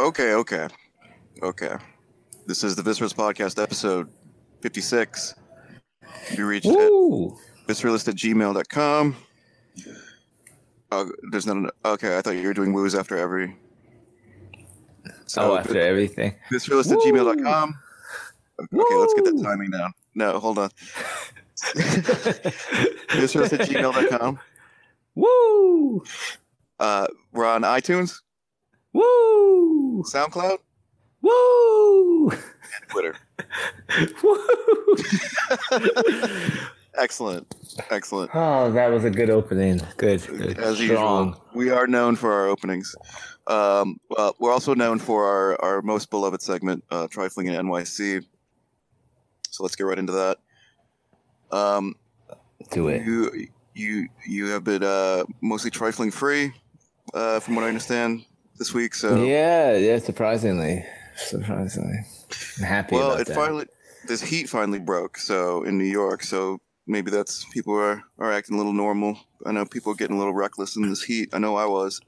Okay, okay, okay. This is the Visceralist Podcast, episode 56. You reached it. Woo! Visceralist at gmail.com. Oh, there's not an. Okay, I thought you were doing woos after every. oh, after everything. Visceralist at gmail.com. Okay, let's get that timing down. No, hold on. Visceralist at gmail.com. Woo! Uh, we're on iTunes, Woo! SoundCloud, Woo! and Twitter. Woo! Excellent. Excellent. oh, that was a good opening. Good. good. As Strong. usual, we are known for our openings. Um, well, we're also known for our, our most beloved segment, uh, Trifling in NYC. So let's get right into that. Um, Do it. you you you have been uh, mostly trifling free, uh, from what I understand this week. So Yeah, yeah, surprisingly. Surprisingly. I'm happy well, it that. finally this heat finally broke. So in New York, so maybe that's people are are acting a little normal. I know people are getting a little reckless in this heat. I know I was.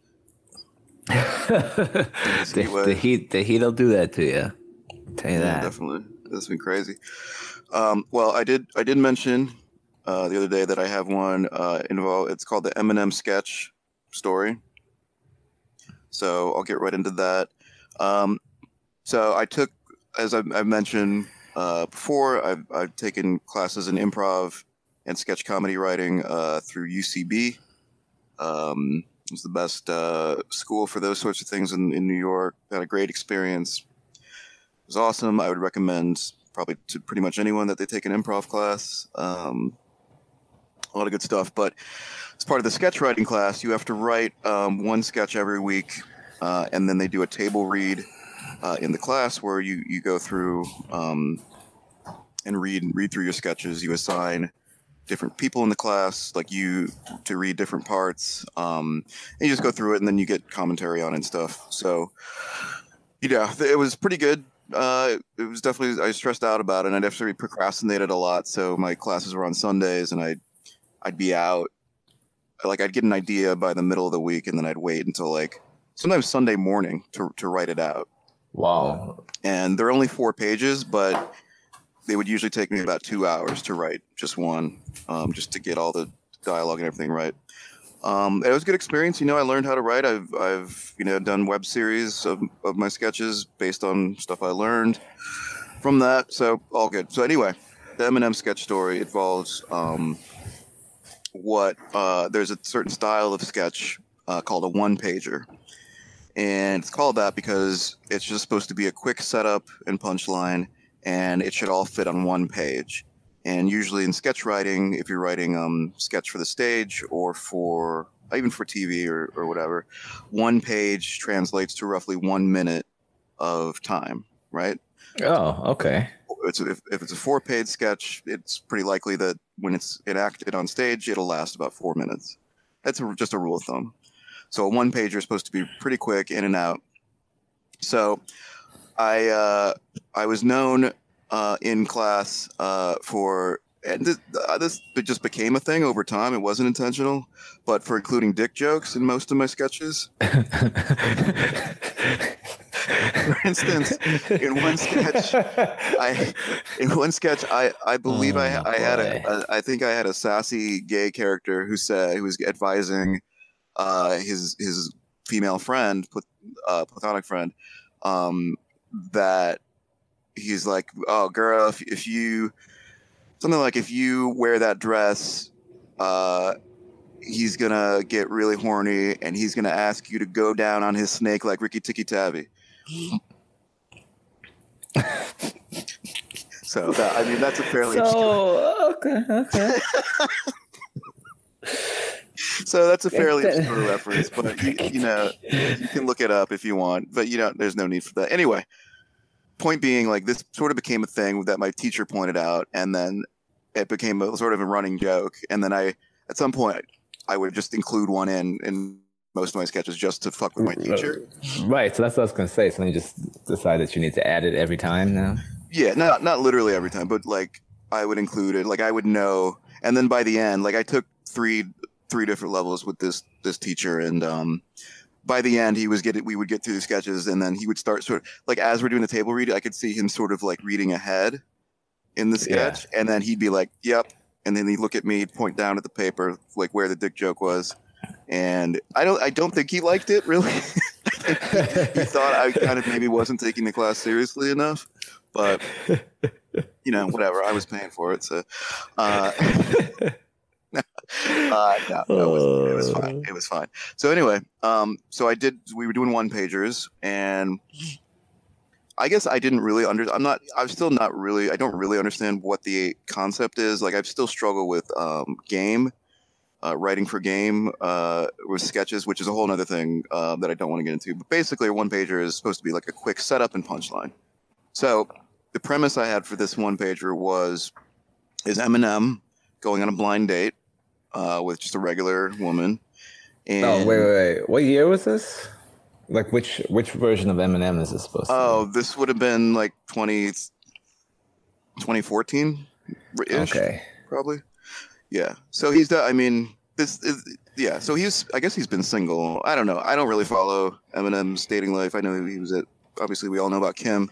the, the heat the heat'll do that to you. Tell you Yeah, that. definitely. That's been crazy. Um, well, I did. I did mention uh, the other day that I have one uh, involved. It's called the Eminem sketch story. So I'll get right into that. Um, so I took, as I, I mentioned uh, before, I've, I've taken classes in improv and sketch comedy writing uh, through UCB. Um, it was the best uh, school for those sorts of things in, in New York. Had a great experience It was awesome. I would recommend probably to pretty much anyone that they take an improv class. Um, a lot of good stuff. But as part of the sketch writing class, you have to write um, one sketch every week, uh, and then they do a table read uh, in the class where you you go through um, and read read through your sketches. You assign different people in the class, like you, to read different parts, um, and you just go through it, and then you get commentary on and stuff. So. Yeah, it was pretty good uh, it was definitely I stressed out about it. and I definitely procrastinated a lot. So my classes were on Sundays, and I'd I'd be out. Like I'd get an idea by the middle of the week, and then I'd wait until like sometimes Sunday morning to to write it out. Wow. And they're only four pages, but they would usually take me about two hours to write just one, um, just to get all the dialogue and everything right. Um, it was a good experience. You know, I learned how to write. I've, I've, you know, done web series of, of my sketches based on stuff I learned from that. So all good. So anyway, the Eminem sketch story involves um, what uh, there's a certain style of sketch uh, called a one pager, and it's called that because it's just supposed to be a quick setup and punchline, and it should all fit on one page. And usually in sketch writing, if you're writing um, sketch for the stage or for even for TV or, or whatever, one page translates to roughly one minute of time, right? Oh, okay. It's, if, if it's a four page sketch, it's pretty likely that when it's enacted on stage, it'll last about four minutes. That's a, just a rule of thumb. So a one pager is supposed to be pretty quick, in and out. So I uh, I was known uh, in class uh, for and this, uh, this just became a thing over time. It wasn't intentional, but for including dick jokes in most of my sketches. For instance, in one sketch, I in one sketch I I believe I Oh, I had a, a I think I had a sassy gay character who said who was advising uh, his his female friend, uh, platonic friend, um, that he's like, oh girl, if, if you something like if you wear that dress, uh, he's gonna get really horny and he's gonna ask you to go down on his snake like Rikki Tikki Tavi. So that, I mean that's a fairly so okay, okay. so that's a fairly obscure reference, but you, you know you can look it up if you want, but you know there's no need for that anyway. Point being, like this sort of became a thing that my teacher pointed out, and then it became a sort of a running joke. And then I, at some point, I would just include one in in most of my sketches just to fuck with my teacher. Right. So that's what I was gonna say. So then you just decide that you need to add it every time now. Yeah, not not literally every time, but like I would include it. Like I would know, and then by the end, like I took three three different levels with this this teacher, and um, by the end he was getting we would get through the sketches and then he would start sort of like as we're doing the table read i could see him sort of like reading ahead in the sketch and then he'd be like yep and then he'd look at me he'd point down at the paper like where the dick joke was and i don't i don't think he liked it really he thought i kind of maybe wasn't taking the class seriously enough but you know whatever i was paying for it so uh uh, no, no, it, was, it was fine. It was fine. So anyway, um, so I did. We were doing one pagers, and I guess I didn't really under. I'm not. I'm still not really. I don't really understand what the concept is. Like I still struggle with um, game. Uh, writing for game uh, with sketches, which is a whole other thing uh, that I don't want to get into. But basically, a one pager is supposed to be like a quick setup and punchline. So the premise I had for this one pager was is Eminem going on a blind date uh, with just a regular woman. And oh wait, wait, wait! What year was this? Like which which version of Eminem is this supposed to? Oh, be? this would have been like 20, 2014 ish. Okay, probably. Yeah. So he's. I mean, this is. Yeah. So he's. I guess he's been single. I don't know. I don't really follow Eminem's dating life. I know he was at. Obviously, we all know about Kim.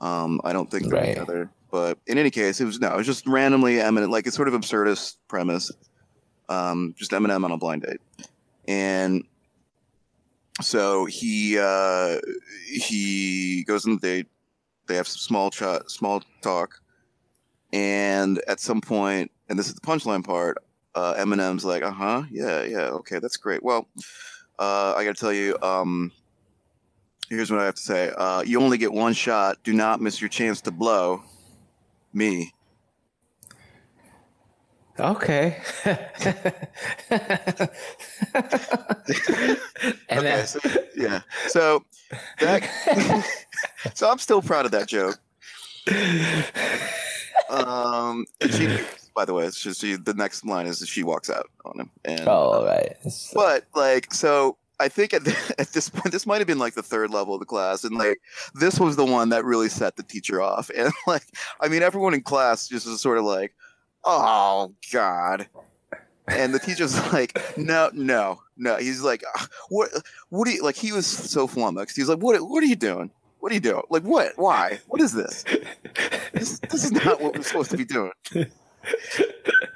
Um, I don't think they're right. together. But in any case, it was no. It was just randomly Eminem. Like it's sort of absurdist premise um, just Eminem on a blind date, and so he uh, he goes on the date. They have some small chat, small talk, and at some point, and this is the punchline part. Uh, Eminem's like, "Uh huh, yeah, yeah, okay, that's great." Well, uh, I got to tell you, um, here's what I have to say. Uh, you only get one shot. Do not miss your chance to blow me. Okay. and okay, so, yeah. So that so I'm still proud of that joke. Um she by the way, she, she the next line is she walks out on him. And Oh uh, right. But like so I think at, the, at this point, this might have been like the third level of the class, and like this was the one that really set the teacher off. And like, I mean, everyone in class just was sort of like, oh god and the teacher's like no no no he's like ah, what what do you like he was so flummoxed he's like what what are you doing what are you doing like what why what is this this, this is not what we're supposed to be doing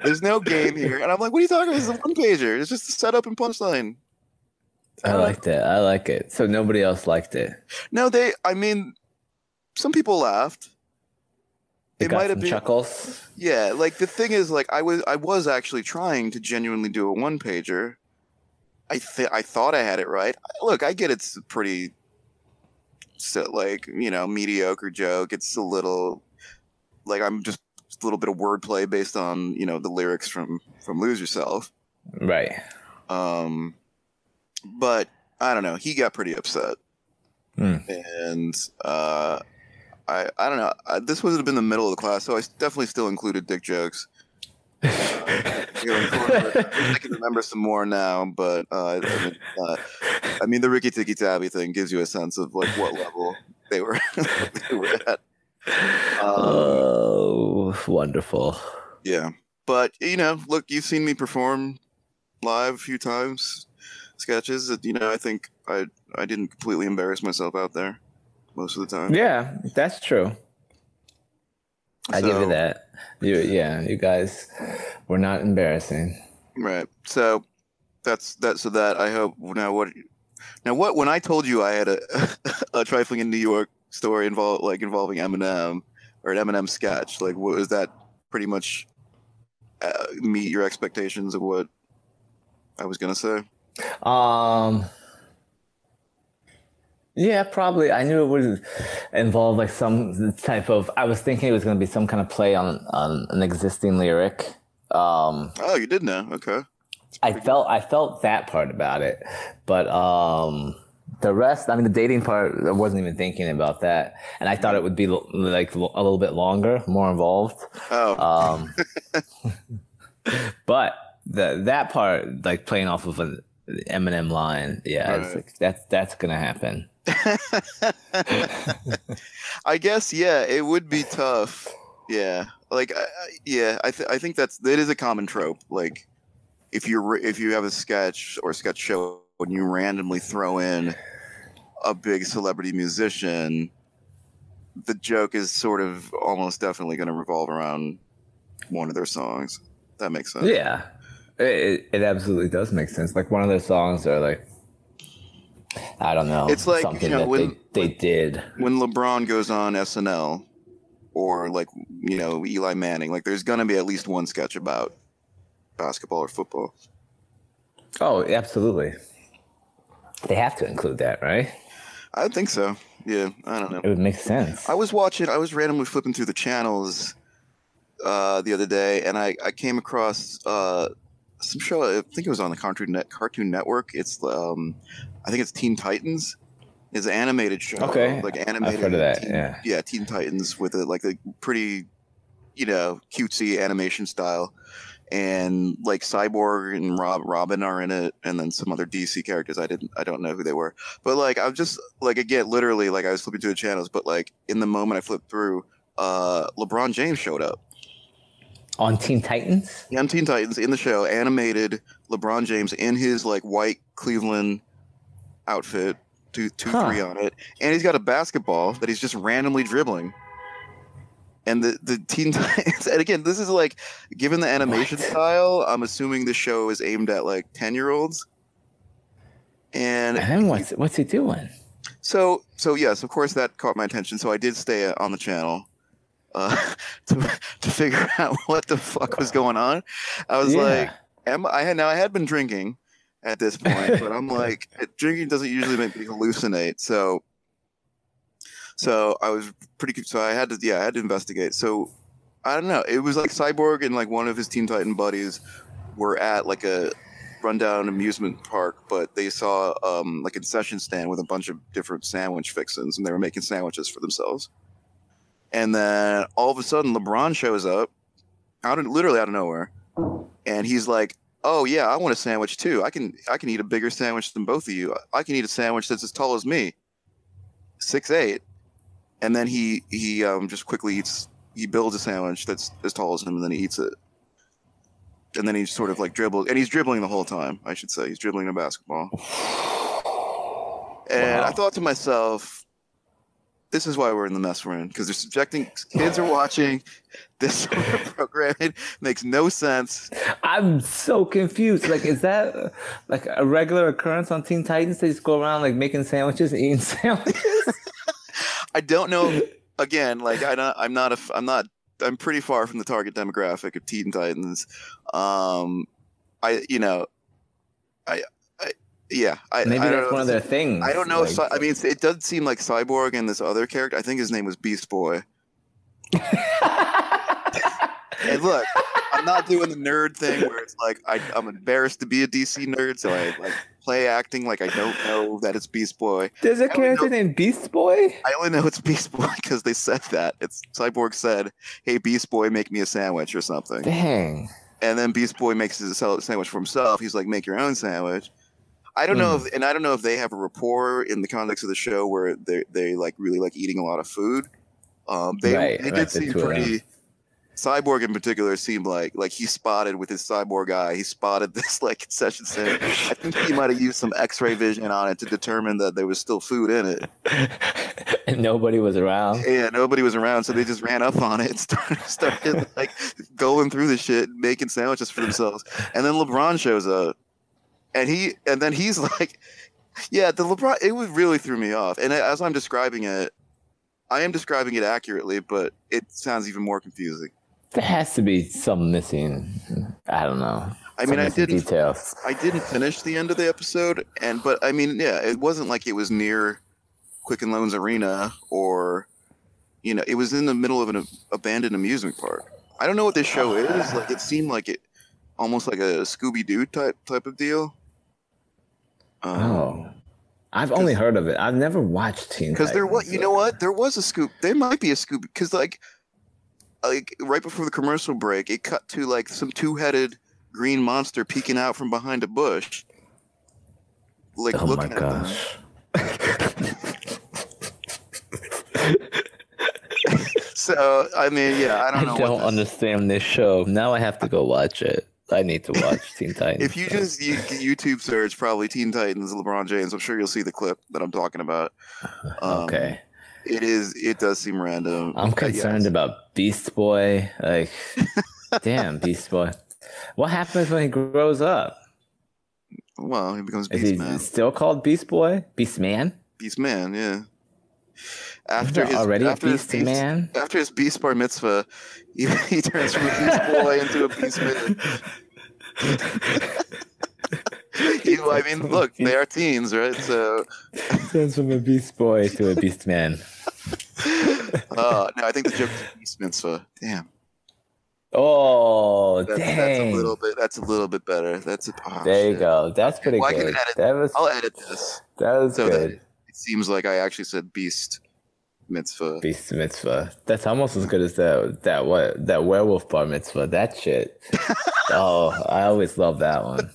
there's no game here and i'm like what are you talking about this is a one pager it's just a setup and punchline i uh, liked it i like it so nobody else liked it no they i mean some people laughed it, might have been chuckles. Yeah, like the thing is, like I was, I was actually trying to genuinely do a one pager. I th- I thought I had it right. Look, I get it's pretty, so, like you know, mediocre joke. It's a little, like I'm just a little bit of wordplay based on you know the lyrics from from Lose Yourself. Right. Um, but I don't know. He got pretty upset, mm. and uh, I I don't know. I, this would have been the middle of the class, so I definitely still included dick jokes. Uh, I can remember some more now, but uh, I, mean, uh, I mean, the Rikki Tikki Tavi thing gives you a sense of like what level they were they were at. Um, oh, wonderful! Yeah, but you know, look, you've seen me perform live a few times, sketches. That you know, I think I I didn't completely embarrass myself out there most of the time. Yeah, that's true. So, I give you that. You, yeah, you guys were not embarrassing. Right. So that's that. So that I hope now what now what when I told you I had a a trifling in New York story involved like involving Eminem or an Eminem sketch like what was that pretty much uh, meet your expectations of what I was gonna say? Um yeah, probably. I knew it would involve like some type of. I was thinking it was going to be some kind of play on on an existing lyric. Um, oh, you did know? Okay. I felt I felt that part about it, but um, the rest. I mean, the dating part. I wasn't even thinking about that, and I thought it would be like a little bit longer, more involved. Oh. Um, but the that part, like playing off of an Eminem line, yeah, right. like, that's that's gonna happen. I guess yeah, it would be tough. Yeah, like yeah, I th- I think that's that is a common trope. Like if you're if you have a sketch or sketch show when you randomly throw in a big celebrity musician, the joke is sort of almost definitely going to revolve around one of their songs. That makes sense. Yeah, it, it absolutely does make sense. Like one of their songs are like, I don't know. It's like, something you know, that when- they, they did. When LeBron goes on SNL, or like you know Eli Manning, like there's going to be at least one sketch about basketball or football. Oh, absolutely. They have to include that, right? I think so. Yeah, I don't know. It would make sense. I was watching. I was randomly flipping through the channels uh, the other day, and I, I came across uh, some show. I think it was on the Cartoon Net, Cartoon Network. It's um, I think it's Teen Titans. It's an animated show. Okay, like animated. I've heard of that. Teen, yeah. yeah, Teen Titans with a like a pretty, you know, cutesy animation style. And like Cyborg and Rob Robin are in it, and then some other DC characters. I didn't, I don't know who they were, but like I'm just like again, literally like I was flipping through the channels, but like in the moment I flipped through, uh, LeBron James showed up. On Teen Titans. Yeah, on Teen Titans in the show, animated LeBron James in his like white Cleveland outfit, two two Huh. three on it, and he's got a basketball that he's just randomly dribbling. And the the Teen Titans, and again, this is like given the animation What? style, I'm assuming the show is aimed at like ten year olds. And And then what's what's he doing? so, so yes, of course that caught my attention. So I did stay on the channel uh, to to figure out what the fuck was going on. I was like, am I had now I had been drinking at this point, but I'm like, drinking doesn't usually make me hallucinate. So, so I was pretty. So I had to, yeah, I had to investigate. So I don't know. It was like Cyborg and like one of his Teen Titan buddies were at like a rundown amusement park, but they saw um, like a concession stand with a bunch of different sandwich fixins, and they were making sandwiches for themselves. And then all of a sudden, LeBron shows up, out of literally out of nowhere, and he's like, "Oh yeah, I want a sandwich too. I can I can eat a bigger sandwich than both of you. I can eat a sandwich that's as tall as me, six eight. And then he he um, just quickly eats. He builds a sandwich that's as tall as him, and then he eats it. And then he sort of like dribbles, and he's dribbling the whole time. I should say he's dribbling a basketball. And I thought to myself, this is why we're in the mess we're in because they're subjecting kids are watching this sort of programming makes no sense. I'm so confused. Like, is that like a regular occurrence on Teen Titans? They just go around like making sandwiches, eating sandwiches. I don't know. Again, like I don't, I'm not a, I'm not, I'm pretty far from the target demographic of Teen Titans. Um, I, you know, I, I yeah, I, Maybe I don't that's know one of their things. I don't know like- Cy- I mean it does seem like Cyborg and this other character. I think his name was Beast Boy. And look, I'm not doing the nerd thing where it's like I, I'm embarrassed to be a DC nerd, so I like play acting like I don't know that it's Beast Boy. There's a character know- named Beast Boy. I only know it's Beast Boy because they said that. It's Cyborg said, "Hey, Beast Boy, make me a sandwich or something," Dang. and then Beast Boy makes his sandwich for himself. He's like, "Make your own sandwich." I don't know, if, and I don't know if they have a rapport in the context of the show where they they like really like eating a lot of food. Um, they Right, they right, did seem two of them. pretty. Cyborg in particular seemed like like he spotted with his cyborg eye. He spotted this like concession stand. I think he might have used some X-ray vision on it to determine that there was still food in it. and nobody was around. Yeah, nobody was around, so they just ran up on it and started, started like going through the shit, making sandwiches for themselves. And then LeBron shows up, and he and then he's like, "Yeah, the LeBron." It was really threw me off. And as I'm describing it, I am describing it accurately, but it sounds even more confusing. There has to be some missing. I don't know. I mean, I didn't. details. I didn't finish the end of the episode, and but I mean, yeah, it wasn't like it was near Quicken Loans Arena or, you know, it was in the middle of an abandoned amusement park. I don't know what this show is. Like, it seemed like it, almost like a Scooby Doo type type of deal. Um, Oh, I've only heard of it. I've never watched Teen. because there was, you know what, there was a scoop. There might be a Scooby because like, like right before the commercial break, it cut to like some two headed green monster peeking out from behind a bush. Like Oh my looking at them. gosh. So I mean, yeah, I don't I know. don't understand this show. Now I have to go watch it. I need to watch Teen Titans. If you just you, YouTube search probably Teen Titans LeBron James, I'm sure you'll see the clip that I'm talking about. Um, okay. It is. It does seem random. I'm but yes. concerned about Beast Boy. Like, damn, Beast Boy. What happens when he grows up? Well, he becomes Is Beast he Man. still called Beast Boy? Beast Man? Beast Man, yeah. After his already a after his Beast Man? after his Beast Bar Mitzvah, he, he turns from a Beast Boy into a Beast Man. He- I mean, look, they are teens, right? So, Turns from a Beast Boy to a Beast Man. uh, no, I think the joke is Beast Mitzvah. Damn, Oh, that's, dang. that's a little bit. That's a little bit better. That's a, oh, there you shit. go. That's pretty Well, I can edit- That was I'll edit this that was so that good. it seems like I actually said Beast Mitzvah. Beast mitzvah. That's almost as good as that that what that werewolf bar mitzvah. That shit. oh, I always love that one.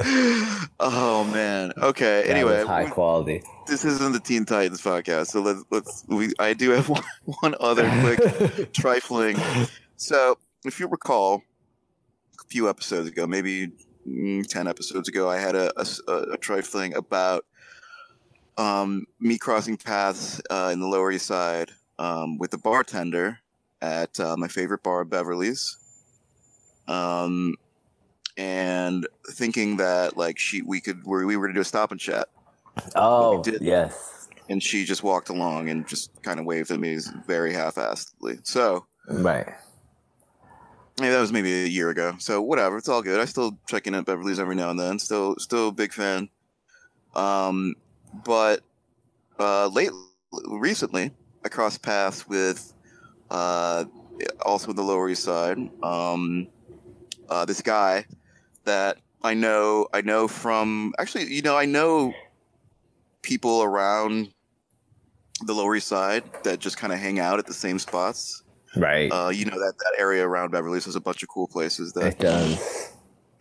Oh man. Okay. That anyway, high quality. this isn't the Teen Titans podcast, so let's let's. We I do have one, one other quick trifling. So, if you recall, a few episodes ago, maybe mm, ten episodes ago, I had a trifling about um, me crossing paths uh, in the Lower East Side um, with a bartender at uh, my favorite bar, Beverly's, um, and thinking that like she we could we, we were to do a stop and chat oh did. yes, and she just walked along and just kind of waved at me very half-assedly. So right. yeah, that was maybe a year ago. So whatever, it's all good. I still check in at Beverly's every now and then. Still, still a big fan. Um, but uh, late recently, I crossed paths with uh, also in the Lower East Side. Um, uh, this guy that I know, I know from actually, you know, I know people around the Lower East Side that just kind of hang out at the same spots. Right. Uh, you know that that area around Beverly's has a bunch of cool places that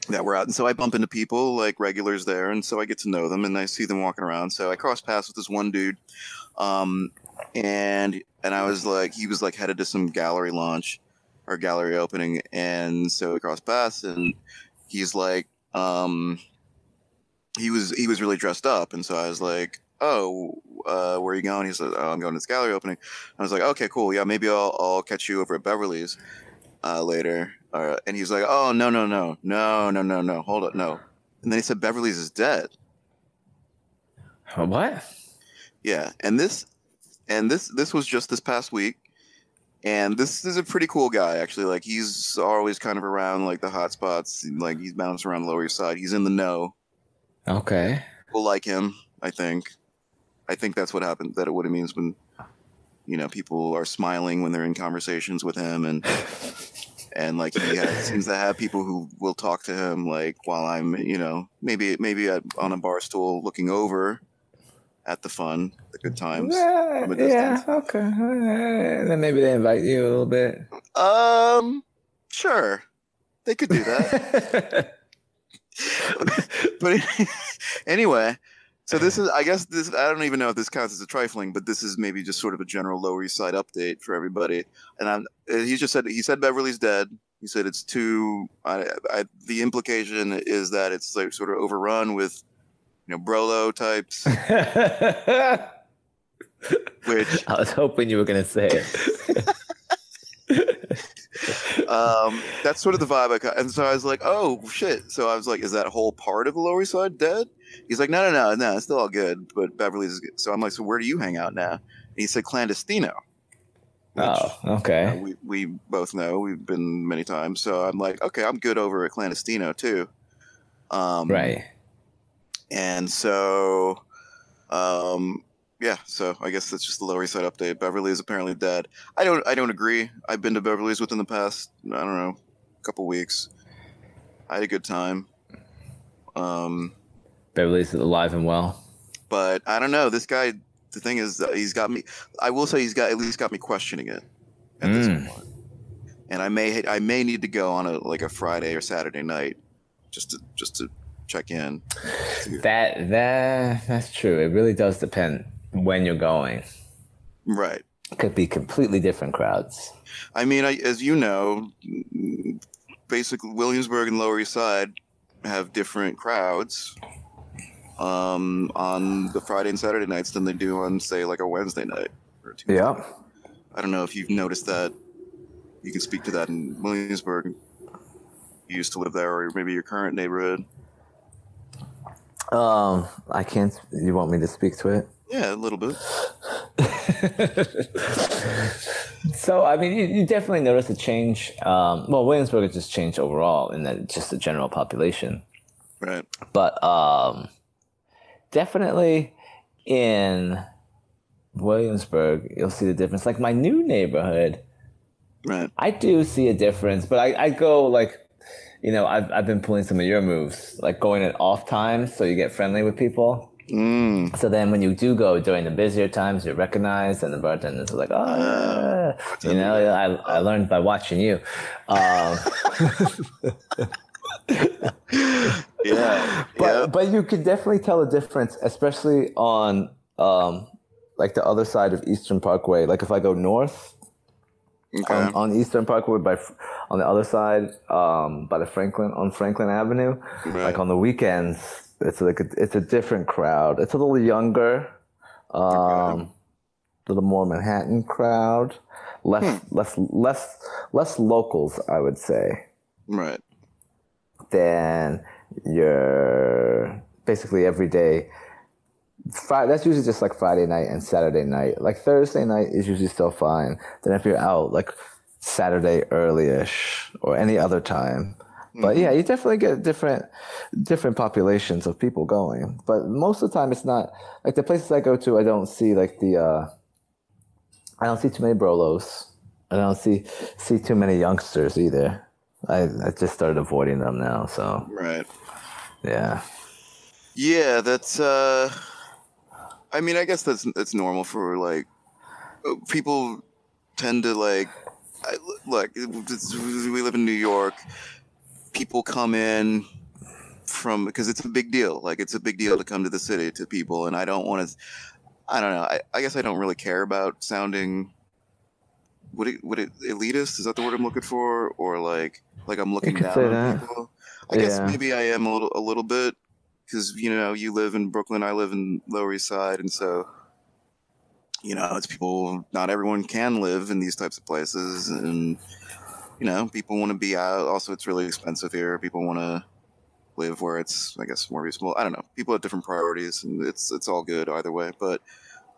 that we're out, and so I bump into people like regulars there, and so I get to know them, and I see them walking around. So I cross paths with this one dude, um, and and I was like, he was like headed to some gallery launch or gallery opening, and so we crossed paths, and he's like, um, he was he was really dressed up, and so I was like, oh, uh, where are you going? He said, oh, I'm going to this gallery opening. I was like, okay, cool, yeah, maybe I'll I'll catch you over at Beverly's uh, later. Uh, and he's like, oh no no no no no no no hold up no. And then he said Beverly's is dead. What? Yeah, and this and this this was just this past week. And this is a pretty cool guy, actually. Like he's always kind of around like the hot spots. Like he's bounced around the Lower East Side. He's in the know. Okay. People like him. I think. I think that's what happened. That what it means when, you know, people are smiling when they're in conversations with him, and and like he has, seems to have people who will talk to him like while I'm, you know, maybe maybe at, on a bar stool looking over at the fun, the good times. Yeah, yeah, okay. And then maybe they invite you a little bit. Um, sure, they could do that. but anyway, so this is, I guess this, I don't even know if this counts as a trifling, but this is maybe just sort of a general Lower East Side update for everybody. And I'm, he just said, he said Beverly's dead. He said it's too, I, I, the implication is that it's like sort of overrun with, you know, Brolo types, which I was hoping you were gonna say it. um, that's sort of the vibe I got. And so I was like, oh shit. So I was like, is that whole part of the Lower East Side dead? He's like, no, no, no, no, it's still all good. But Beverly's good. So I'm like, so where do you hang out now? And he said clandestino. which, oh, okay. we, we both know. We've been many times. So I'm like, okay, I'm good over at clandestino too. Um, Right. And so, um, yeah. So I guess that's just the Lower East Side update. Beverly is apparently dead. I don't. I don't agree. I've been to Beverly's within the past. I don't know, couple weeks. I had a good time. Um, Beverly's alive and well. but I don't know. This guy. The thing is, he's got me. I will say he's got at least got me questioning it at Mm. this point. And I may I may need to go on a like a Friday or Saturday night just to just to check in. That that that's true. It really does depend when you're going. Right. It could be completely different crowds. I mean, I, as you know, basically Williamsburg and Lower East Side have different crowds um, on the Friday and Saturday nights than they do on, say, like a Wednesday night. Or a Tuesday. Yeah. I don't know if you've noticed that. You can speak to that in Williamsburg. You used to live there, or maybe your current neighborhood. Um, I can't. You want me to speak to it? Yeah, a little bit. So I mean, you, you definitely notice a change. Um, well, Williamsburg has just changed overall in that just the general population, Right. but um, definitely in Williamsburg, you'll see the difference. Like my new neighborhood, Right. I do see a difference, but I, I go like, you know, I've I've been pulling some of your moves, like going at off times, so you get friendly with people. Mm. So then when you do go during the busier times, you're recognized, and the bartenders are like, oh, you know, I, I learned by watching you. Um, Yeah. but, yeah. but you could definitely tell a difference, especially on um, like the other side of Eastern Parkway. Like if I go north Okay. on, on Eastern Parkway, by on the other side um, by the Franklin on Franklin Avenue, Right. like on the weekends, it's like a, it's a different crowd. It's a little younger, um, Okay. little more Manhattan crowd, less Hmm. less less less locals, I would say, right. than your basically every day. Friday, that's usually just like Friday night and Saturday night. Like Thursday night is usually still fine. Then if you're out, like Saturday early-ish or any other time. But yeah, you definitely get different different populations of people going. But most of the time it's not like the places I go to I don't see like the uh I don't see too many brolos. I don't see see too many youngsters either. I, I just started avoiding them now, so Right. yeah. Yeah, that's. uh I mean, I guess that's that's normal for like people tend to like. I, look, we live in New York. People come in from because it's a big deal. Like it's a big deal to come to the city to people, and I don't want to. I don't know. I, I guess I don't really care about sounding. Would it would it elitist? Is that the word I'm looking for? Or like like I'm looking down on that. people? I guess maybe I am a little a little bit because you know you live in Brooklyn, I live in Lower East Side, and so you know it's people. Not everyone can live in these types of places, and you know people want to be out. Also, it's really expensive here. People want to live where it's, I guess, more reasonable. I don't know. People have different priorities, and it's it's all good either way. But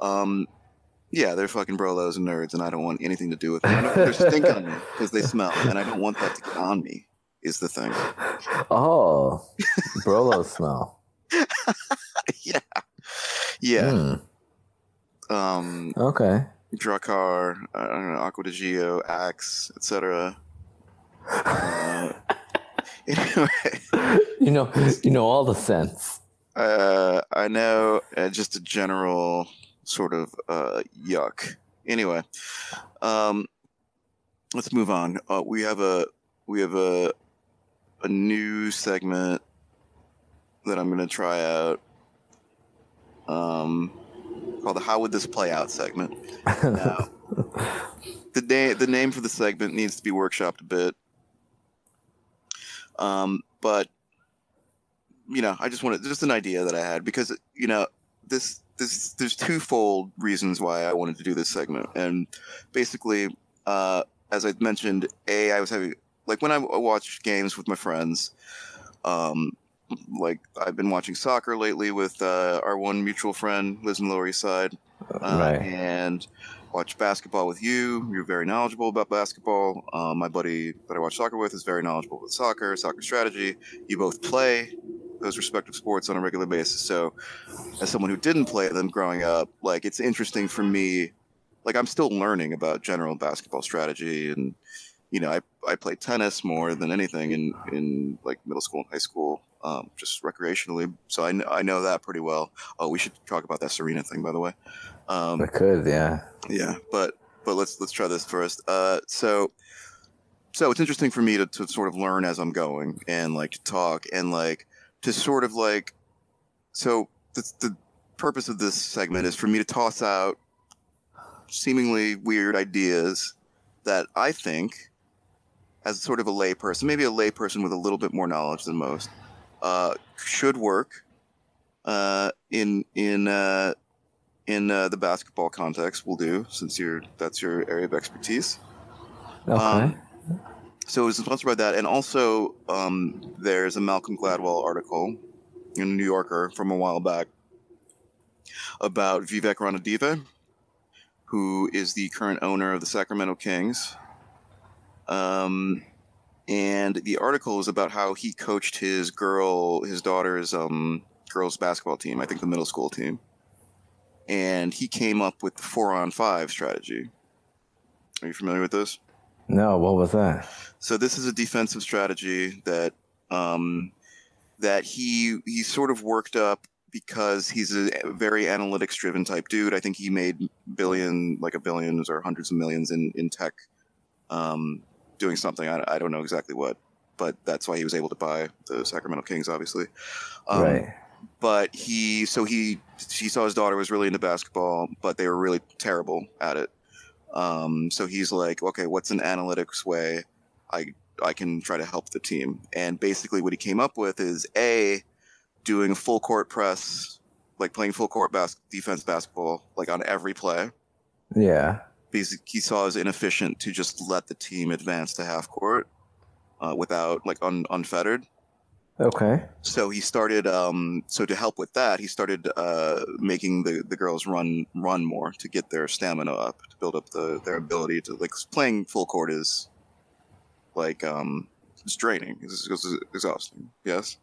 um, yeah, they're fucking brolos and nerds, and I don't want anything to do with them. I don't, they stink on me because they smell, and I don't want that to get on me. Is the thing. Oh, Brolo smell. yeah, yeah. Hmm, Um, okay. Drakkar, I don't know, Acqua di Gio, Axe, etc. Uh, anyway, You know, you know all the scents. uh, I know uh, just a general sort of uh, yuck. Anyway, um, let's move on. Uh, we have a we have a a new segment that I'm going to try out. Um, called the "How Would This Play Out" segment. Now, the name the name for the segment needs to be workshopped a bit. Um, but you know, I just wanted just an idea that I had because you know this this there's twofold reasons why I wanted to do this segment, and basically, uh, as I mentioned, a I was having like when I watch games with my friends, um, like I've been watching soccer lately with uh, our one mutual friend lives in Lower East Side, uh, right. and watch basketball with you. You're very knowledgeable about basketball. Uh, my buddy that I watch soccer with is very knowledgeable with soccer, soccer strategy. You both play those respective sports on a regular basis. So, as someone who didn't play them growing up, like it's interesting for me. Like I'm still learning about general basketball strategy, and you know, I I played tennis more than anything in in like middle school and high school. Um, just recreationally, so I, kn- I know that pretty well. Oh, we should talk about that Serena thing, by the way. Um, I could, yeah. yeah, but but let's let's try this first. Uh, so so it's interesting for me to, to sort of learn as I'm going and like to talk and like to sort of like so the the purpose of this segment is for me to toss out seemingly weird ideas that I think as sort of a layperson, maybe a layperson with a little bit more knowledge than most, uh, should work uh, in in uh, in uh, the basketball context. Will do since you're that's your area of expertise. Okay. Um, so it was sponsored by that, and also um, there's a Malcolm Gladwell article in the New Yorker from a while back about Vivek Ranadive, who is the current owner of the Sacramento Kings. Um, and the article is about how he coached his girl, his daughter's um, girls basketball team, I think the middle school team, and he came up with the four on five strategy. Are you familiar with this? no, what was that? So this is a defensive strategy that um, that he he sort of worked up because he's a very analytics driven type dude. I think he made billion like a billions or hundreds of millions in in tech, um, doing something. I, I don't know exactly what, but that's why he was able to buy the Sacramento Kings, obviously. Um, right. But he so he he saw his daughter was really into basketball, but they were really terrible at it. Um, so he's like, okay, what's an analytics way I I can try to help the team? And basically, what he came up with is a doing a full court press, like playing full court bas- defense basketball, like on every play. Yeah. He saw as inefficient to just let the team advance to half court uh, without like un- unfettered. Okay. So he started. Um, so to help with that, he started uh, making the, the girls run run more to get their stamina up, to build up the their ability to like playing full court is like um, it's draining. It's, it's exhausting. Yes.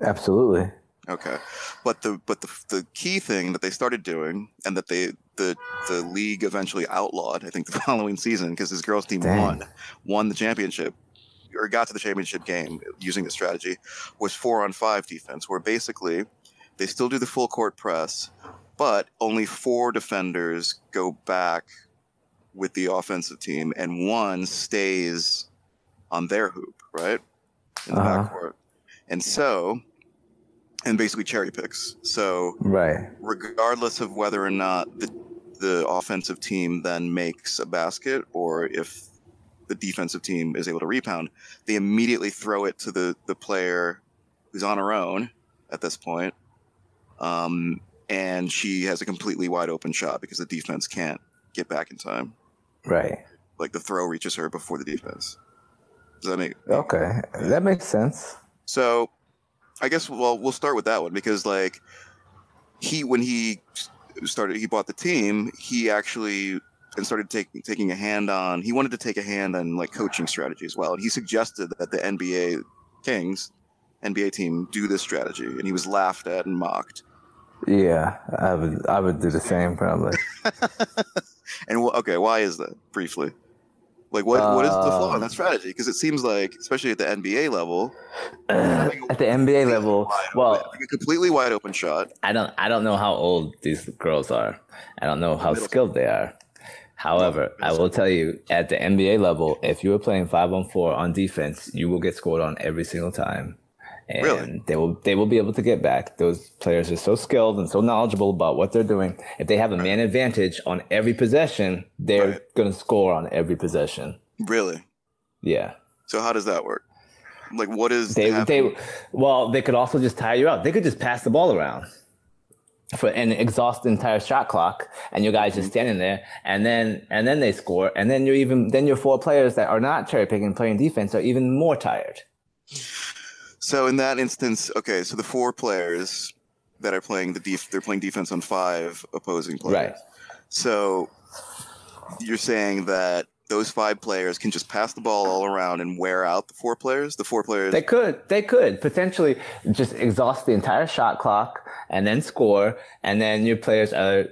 Absolutely. Okay, but the but the the key thing that they started doing, and that they the the league eventually outlawed, I think the following season, because his girls team Dang. won won the championship or got to the championship game using the strategy, was four on five defense, where basically they still do the full court press, but only four defenders go back with the offensive team, and one stays on their hoop, right in the Uh-huh. backcourt, and so. And basically cherry picks. So Right. regardless of whether or not the the offensive team then makes a basket or if the defensive team is able to rebound, they immediately throw it to the the player who's on her own at this point. Um, and she has a completely wide open shot because the defense can't get back in time. Right. Like the throw reaches her before the defense. Does that make Okay. That makes sense. So, I guess well we'll start with that one because like he when he started he bought the team he actually and started taking taking a hand on he wanted to take a hand on like coaching strategy as well and he suggested that the NBA Kings NBA team do this strategy and he was laughed at and mocked Yeah, I would. I would do the same probably. and okay why is that briefly like what what is the flaw in Um, that strategy because it seems like especially at the NBA level At the NBA level, well, open- like a completely wide open shot I don't I don't know how old these girls are. I don't know how Middle skilled they are. However, I will tell you at the NBA level, if you are playing five on four on defense, you will get scored on every single time. And Really? they will they will be able to get back. Those players are so skilled and so knowledgeable about what they're doing. If they have a man advantage on every possession, they're Right. gonna score on every possession. really Yeah. So how does that work? Like, what is They happening? they well, they could also just tire you out. They could just pass the ball around for and exhaust the entire shot clock, and your guys Mm-hmm. just standing there, and then and then they score, and then you're even then your four players that are not cherry picking playing defense are even more tired. So in that instance, okay, so the four players that are playing the def- they're playing defense on five opposing players. Right. So you're saying that those five players can just pass the ball all around and wear out the four players. The four players. They could they could potentially just exhaust the entire shot clock and then score, and then your players are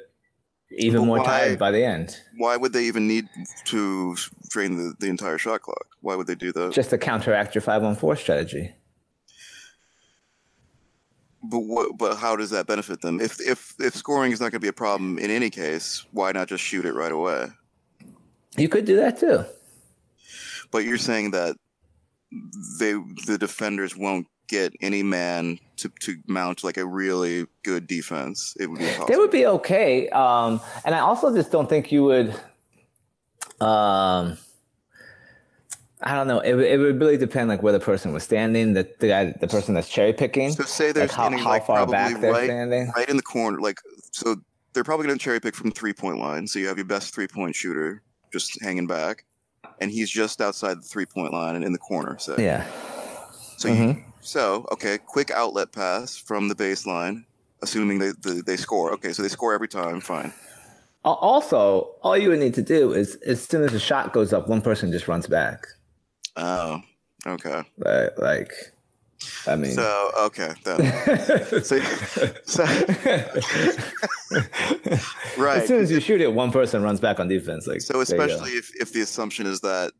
even But more why- tired by the end. why would they even need to drain the, the entire shot clock? Why would they do that? Just to counteract your five on four strategy. But what, but how does that benefit them? If if if scoring is not going to be a problem in any case, why not just shoot it right away? You could do that too. But you're saying that they the defenders won't get any man to, to mount like a really good defense. It would be They would be okay. Um, and I also just don't think you would. Um, I don't know. It, would- it would really depend, like where the person was standing, the the guy, the person that's cherry picking, So say they're like how, standing how like far back they're right, standing. right in the corner. Like so, they're probably going to cherry pick from three point line. So you have your best three point shooter just hanging back, and he's just outside the three point line and in the corner. So Yeah. so you, Mhm. so okay, quick outlet pass from the baseline, assuming they they, they score. Okay, so they score every time. Fine. Also, all you would need to do is as soon as the shot goes up, one person just runs back. Oh, okay. Right? Like, I mean, So okay, so, so right. as soon as you shoot it, one person runs back on defense. Like, So there you go. especially if, if the assumption is that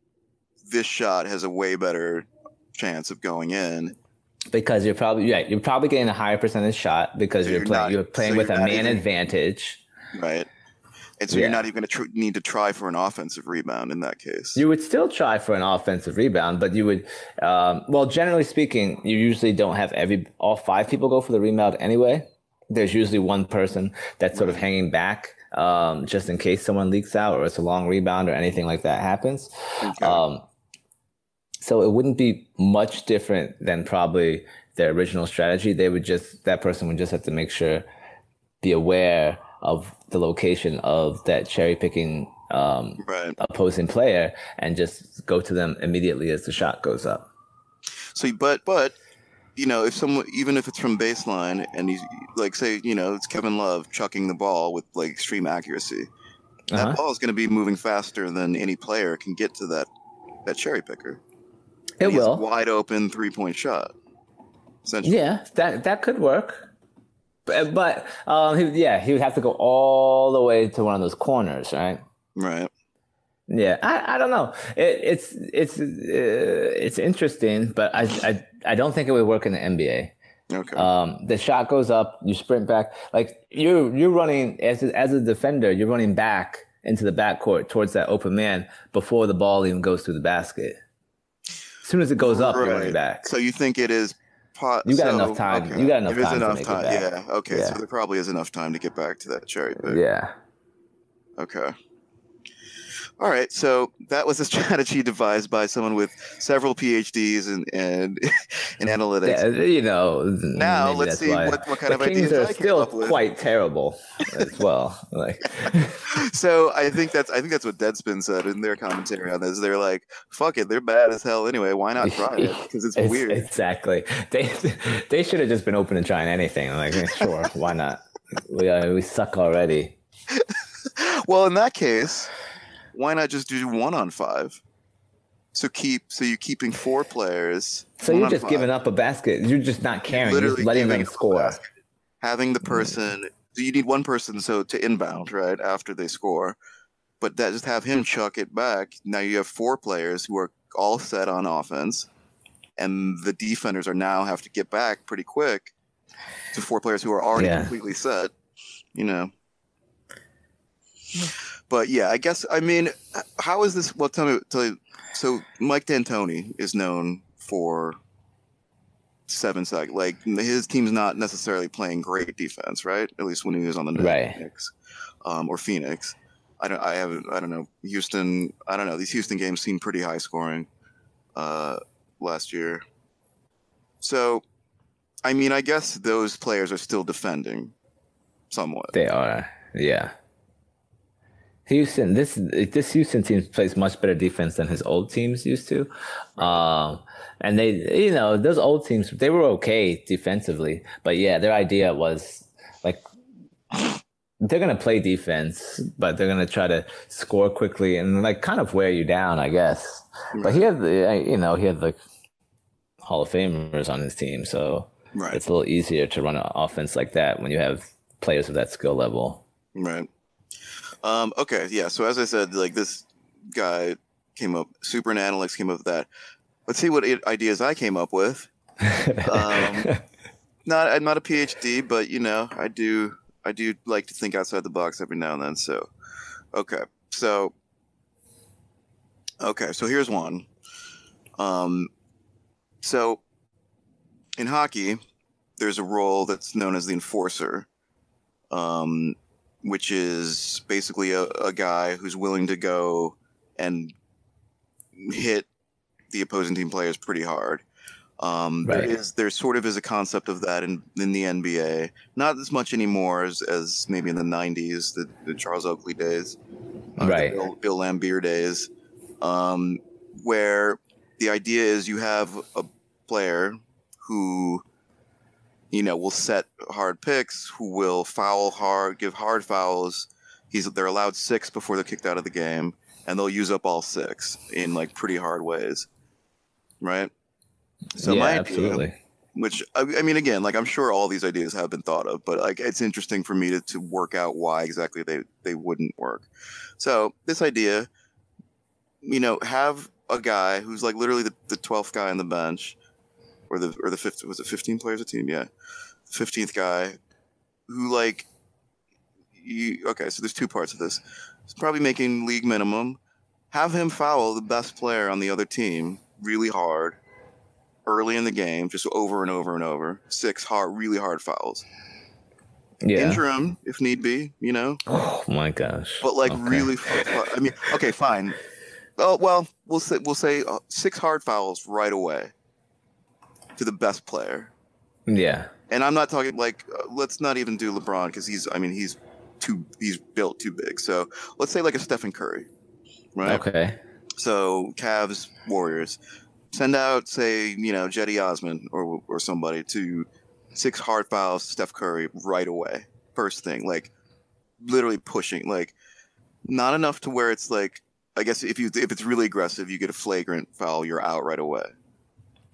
this shot has a way better chance of going in. because you're probably yeah, you're probably getting a higher percentage shot because So you're, you're playing not- you're playing so with you're a man advantage. Right. And so Yeah. you're not even going to tr- need to try for an offensive rebound in that case. You would still try for an offensive rebound, but you would, um, well, generally speaking, you usually don't have every all five people go for the rebound anyway. There's usually one person that's sort of hanging back, um, just in case someone leaks out or it's a long rebound or anything like that happens. Okay. Um, so it wouldn't be much different than probably their original strategy. They would just that person would just have to make sure, be aware of the location of that cherry picking um, right. opposing player and just go to them immediately as the shot goes up. So, but but you know, if someone even if it's from baseline and he's like, say, you know, it's Kevin Love chucking the ball with like extreme accuracy, Uh-huh. that ball is going to be moving faster than any player can get to that that cherry picker. It And a will. wide open three point shot. Yeah, that that could work. But, but um, he, yeah, he would have to go all the way to one of those corners, right? Right. Yeah, I, I don't know. It, it's it's uh, it's interesting, but I, I I don't think it would work in the NBA. Okay. Um, the shot goes up, you sprint back, like you're you're running as a, as a defender, you're running back into the backcourt towards that open man before the ball even goes through the basket. As soon as it goes up, you're running back. So you think it is? Po- You got so, enough time- you got enough is time to enough time. back. Yeah. Okay. So there probably is enough time to get back to that cherry pick. Yeah. Okay. All right. So that was a strategy devised by someone with several PhDs in and in, analytics. Yeah, you know. Now, let's see what- what kind the of Kings ideas are I still quite terrible as well. Like, So I think that's I think that's what Deadspin said in their commentary on this. They're like, "Fuck it, they're bad as hell anyway. Why not try it? Because it's, it's- weird." Exactly. They they should have just been open to trying anything. I'm like, sure, why not? We uh, we suck already. well, in that case, why not just do one on five? So keep so you're keeping four players. So you're just five, giving up a basket. You're just not caring. You're just literally letting giving them up a score. basket. having the person. So you need one person so to inbound right after they score, but that just have him chuck it back. Now you have four players who are all set on offense, and the defenders are now have to get back pretty quick to four players who are already Yeah. completely set. You know. Hmm. But yeah, I guess I mean, how is this? Well, tell me. Tell you, so Mike D'Antoni is known for seven sec. Like his team's not necessarily playing great defense, right? At least when he was on the Right. Knicks um, or Phoenix. I don't. I haven't. I don't know. Houston. I don't know. These Houston games seem pretty high scoring uh, last year. So, I mean, I guess those players are still defending somewhat. They are, yeah. Houston, this this Houston team plays much better defense than his old teams used to, um, and they, you know, those old teams they were okay defensively, but yeah, their idea was like they're gonna play defense, but they're gonna try to score quickly and like kind of wear you down, I guess. But he had the, you know, he had the Hall of Famers on his team, so Right. it's a little easier to run an offense like that when you have players of that skill level. Right. Um, okay, yeah. So as I said, like this guy came up, Super and Analytics came up with that. Let's see what ideas I came up with. Um, not, I'm not a PhD, but you know, I do, I do like to think outside the box every now and then. So, okay, so, okay, so here's one. Um, so in hockey, there's a role that's known as the enforcer. Um, which is basically a, a guy who's willing to go and hit the opposing team players pretty hard. Um, There Right. is there sort of is a concept of that in in the NBA, not as much anymore as, as maybe in the '90s, the, the Charles Oakley days, uh, the Right. Bill, Bill Laimbeer days, um, where the idea is you have a player who you know will set hard picks, who will foul hard, give hard fouls. He's they're allowed six before they're kicked out of the game, and they'll use up all six in like pretty hard ways, right? So yeah, my idea, absolutely. which I, I mean, again, like I'm sure all these ideas have been thought of, but like it's interesting for me to, to work out why exactly they they wouldn't work. So this idea, you know, have a guy who's like literally the, the 12th guy on the bench, or the or the fifth was it 15 players a team? Yeah, 15th guy, who like you okay. So there's two parts of this. He's probably making league minimum. Have him foul the best player on the other team really hard early in the game, just over and over and over. Six hard, really hard fouls. Yeah. Injure him if need be, you know. Oh my gosh. But like Okay. really, I mean, okay, fine. Oh well, we'll say we'll say uh, six hard fouls right away to the best player. Yeah. And I'm not talking like uh, let's not even do LeBron because he's I mean he's too he's built too big. So let's say like a Stephen Curry, right? Okay. So Cavs Warriors send out say you know Cedi Osman or or somebody to six hard fouls Steph Curry right away first thing like literally pushing like not enough to where it's like I guess if you if it's really aggressive you get a flagrant foul you're out right away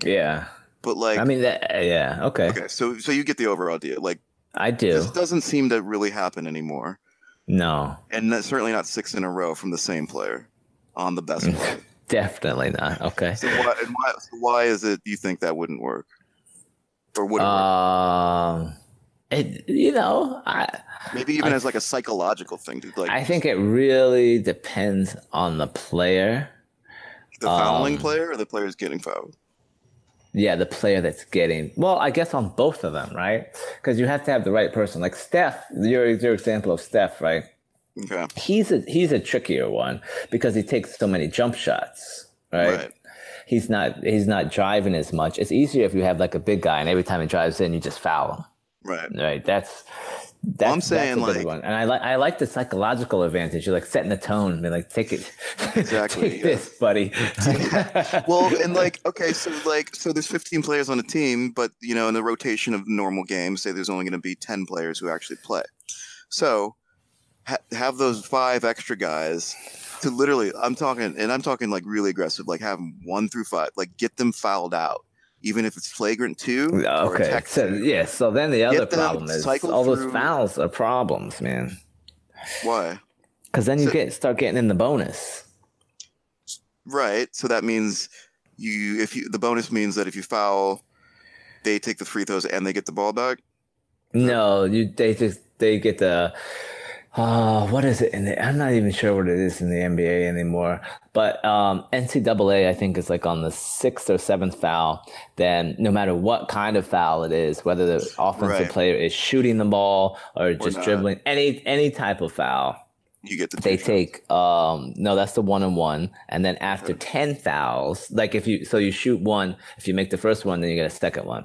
Yeah. But like I mean that. Yeah. Okay. okay so so you get the overall idea like I do. this doesn't seem to really happen anymore No. and that's certainly not six in a row from the same player on the best. Definitely not. Okay. So why, and why, so why is it you think that wouldn't work? Or would it work? Um. It. You know. I. Maybe even I- as like a psychological thing, dude. Like I think it really depends on the player. the fouling um, player or the player's getting fouled. Yeah, the player that's getting well, I guess on both of them, right? Because you have to have the right person. Like Steph, your your example of Steph, right? Okay. He's a he's a trickier one because he takes so many jump shots, right? Right. He's not he's not driving as much. It's easier if you have like a big guy, and every time he drives in, you just foul him, Right. right? That's that's, I'm saying, that's a good like- one, and I like I like the psychological advantage. You're like setting the tone, and like take it, Exactly, take yeah. this, buddy. Well, and like, okay, so like, so there's 15 players on a team, but you know, in the rotation of normal games, say there's only going to be 10 players who actually play. So ha- have those five extra guys to literally, I'm talking, and I'm talking like really aggressive, like have them one through five, like get them fouled out, even if it's flagrant two. Okay. So yeah. So then the other problem is all those fouls are problems, man. Why? Because then you So- get start getting in the bonus. Right. So that means you, if you, the bonus means that if you foul, they take the free throws and they get the ball back. No, you they just they get the. Oh, what is it? In the, I'm not even sure what it is in the NBA anymore. But um, NCAA, I think, is like on the sixth or seventh foul. Then, no matter what kind of foul it is, whether the offensive Right. player is shooting the ball or just not. dribbling, any any type of foul, You get the they shots. take um no that's the one on one and then after 10 fouls like if you so you shoot one if you make the first one then you get a second one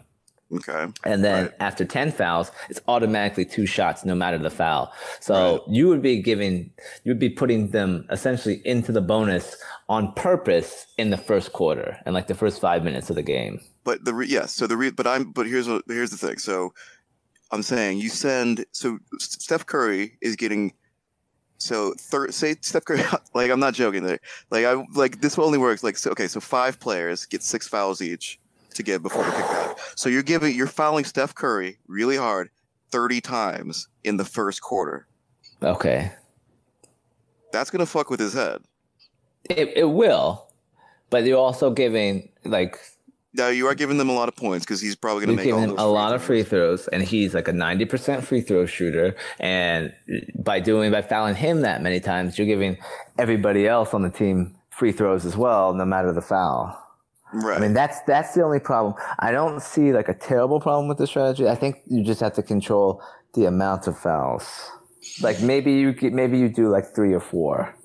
Okay. and then Right. after 10 fouls it's automatically two shots no matter the foul so Right. you would be giving you would be putting them essentially into the bonus on purpose in the first quarter and like the first five minutes of the game But the re- yes, so the re- but I'm but here's what here's the thing. So I'm saying you send so Steph Curry is getting so third say Steph Curry like I'm not joking there. Like I like this only works like so okay, so five players get six fouls each to give before they're kicked. So you're giving you're fouling Steph Curry really hard 30 times in the first quarter. okay That's gonna fuck with his head. it, it will but you're also giving like Now you are giving them a lot of points because he's probably gonna We've make all those a lot of free throws, and he's like a ninety percent free throw shooter. And by doing by fouling him that many times, you're giving everybody else on the team free throws as well, no matter the foul. Right. I mean, that's that's the only problem. I don't see like a terrible problem with the strategy. I think you just have to control the amount of fouls. Like maybe you get- maybe you do like three or four.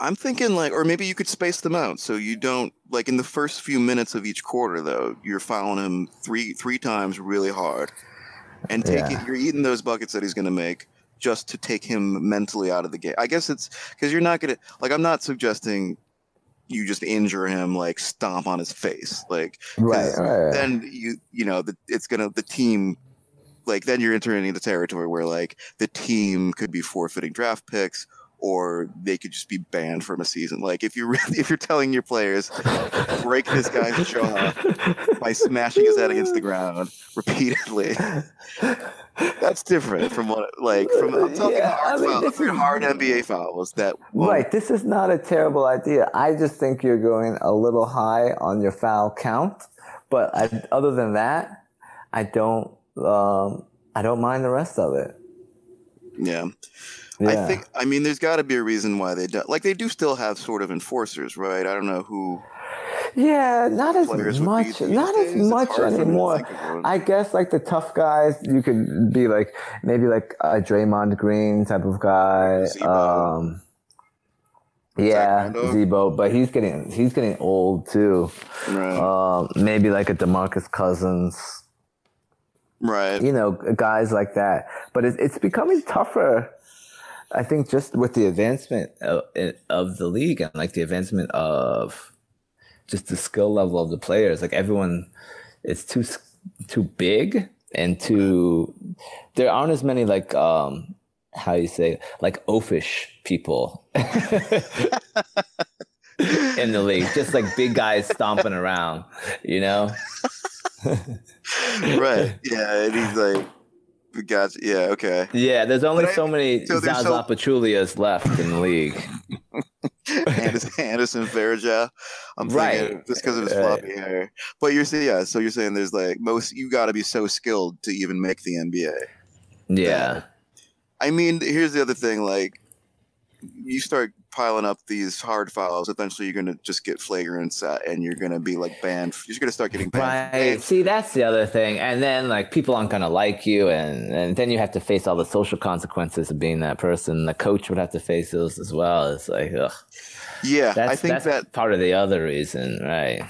I'm thinking like, or maybe you could space them out so you don't like in the first few minutes of each quarter though. You're fouling him three three times really hard, and taking Yeah. you're eating those buckets that he's going to make just to take him mentally out of the game. I guess it's because you're not gonna like. I'm not suggesting you just injure him like stomp on his face like right, right. then you you know the, it's gonna the team like then you're entering into territory where like the team could be forfeiting draft picks or they could just be banned from a season like if you really if you're telling your players break this guy's jaw by smashing his head against the ground repeatedly that's different from what like from i'm talking Yeah, hard, I mean, foul, this is- hard nba fouls that won't- Right. This is not a terrible idea. I just think you're going a little high on your foul count. But I, other than that, I don't. Um, I don't mind the rest of it. Yeah Yeah. I think. I mean, there's got to be a reason why they don't. Like, they do still have sort of enforcers, right? I don't know who Yeah, not as players would be much. Not days. as much hard for me to anymore. think of one. I guess like the tough guys, you could be like maybe like a Draymond Green type of guy. Z-Bo. Um, yeah? Z-Bo, but he's getting he's getting old too. right, Um, maybe like a Demarcus Cousins. Right. you know, guys like that. But it's it's becoming tougher. I think just with the advancement of, of the league and like the advancement of just the skill level of the players, like everyone, it's too too big and too. There aren't as many like um how you say like oafish people in the league, just like big guys stomping around, you know. right. Yeah, and he's like, we got yeah, okay. Yeah, there's only But I- so many so Zaza so- Pachulias left in the league. Anderson, Anderson. I'm thinking just because of his Right. floppy hair. But you're saying yeah, so you're saying there's like most you got to be so skilled to even make the NBA. Yeah. I mean, here's the other thing. Like, you start piling up these hard fouls, eventually you're gonna just get flagrant set, uh, and you're gonna be like banned. You're gonna start getting banned. Right. See, that's the other thing. And then like people aren't gonna like you and, and then you have to face all the social consequences of being that person. The coach would have to face those as well. It's like ugh. Yeah, That's I think that's that part of the other reason, right?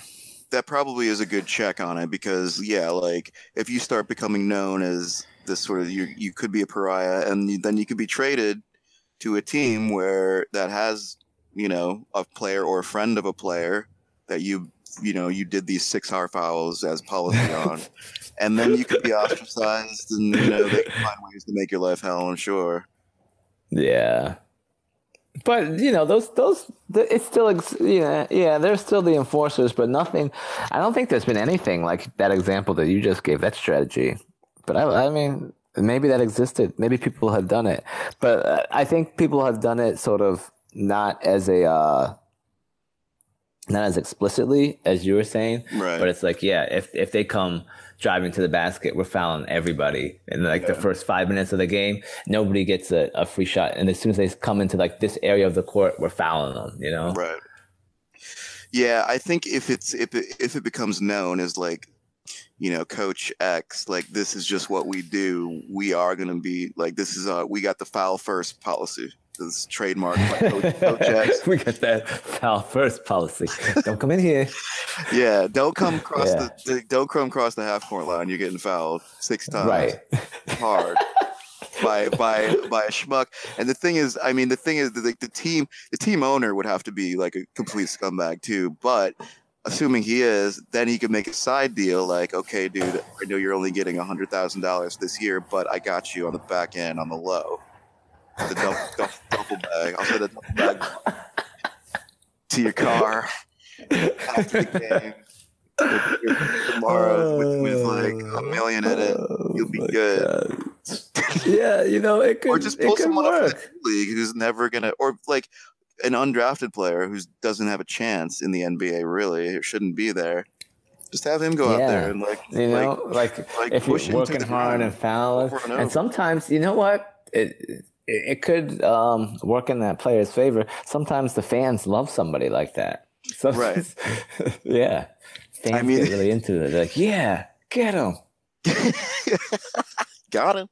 that probably is a good check on it because yeah, like if you start becoming known as this sort of you, you could be a pariah, and you, then you could be traded to a team where that has you know a player or a friend of a player that you you know you did these six hard fouls as policy on, and then you could be ostracized, and you know they can find ways to make your life hell. I'm sure. Yeah. But you know those those it's still ex- yeah yeah they're still the enforcers but nothing I don't think there's been anything like that example that you just gave that strategy but I I mean maybe that existed. Maybe people have done it. But uh, I think people have done it sort of not as a uh, not as explicitly as you were saying Right. but it's like yeah if if they come driving to the basket we're fouling everybody in like the first five minutes of the game. Nobody gets a, a free shot. And as soon as they come into like this area of the court we're fouling them you know? Right. Yeah, I think if it's if it, if it becomes known as like, you know, Coach X, like this is just what we do. We are going to be like this is uh we got the foul first policy. This trademark by Coach, Coach X. we got that foul first policy don't come in here Yeah, don't come across Yeah. the, the don't come across the half court line. You're getting fouled six times right hard by by by a schmuck. And the thing is, I mean, the thing is, the, the team the team owner would have to be like a complete scumbag too. But assuming he is, then he could make a side deal like, okay, dude, I know you're only getting a hundred thousand dollars this year, but I got you on the back end on the low. The double, double, double bag. I'll send a double bag to your car after the game. Tomorrow with, with like a million in it, oh you'll be Oh good. Yeah you know it could or just pull someone up from work the league who's never gonna, or like an undrafted player who doesn't have a chance in the NBA. Really, or shouldn't be there. Just have him go out there and like, You know, like, like if push you're working hard and fouling, and sometimes you know what it it, it could um, work in that player's favor. Sometimes the fans love somebody like that. So, Right. yeah, fans I mean- get really into it. They're like, yeah, get him. got him.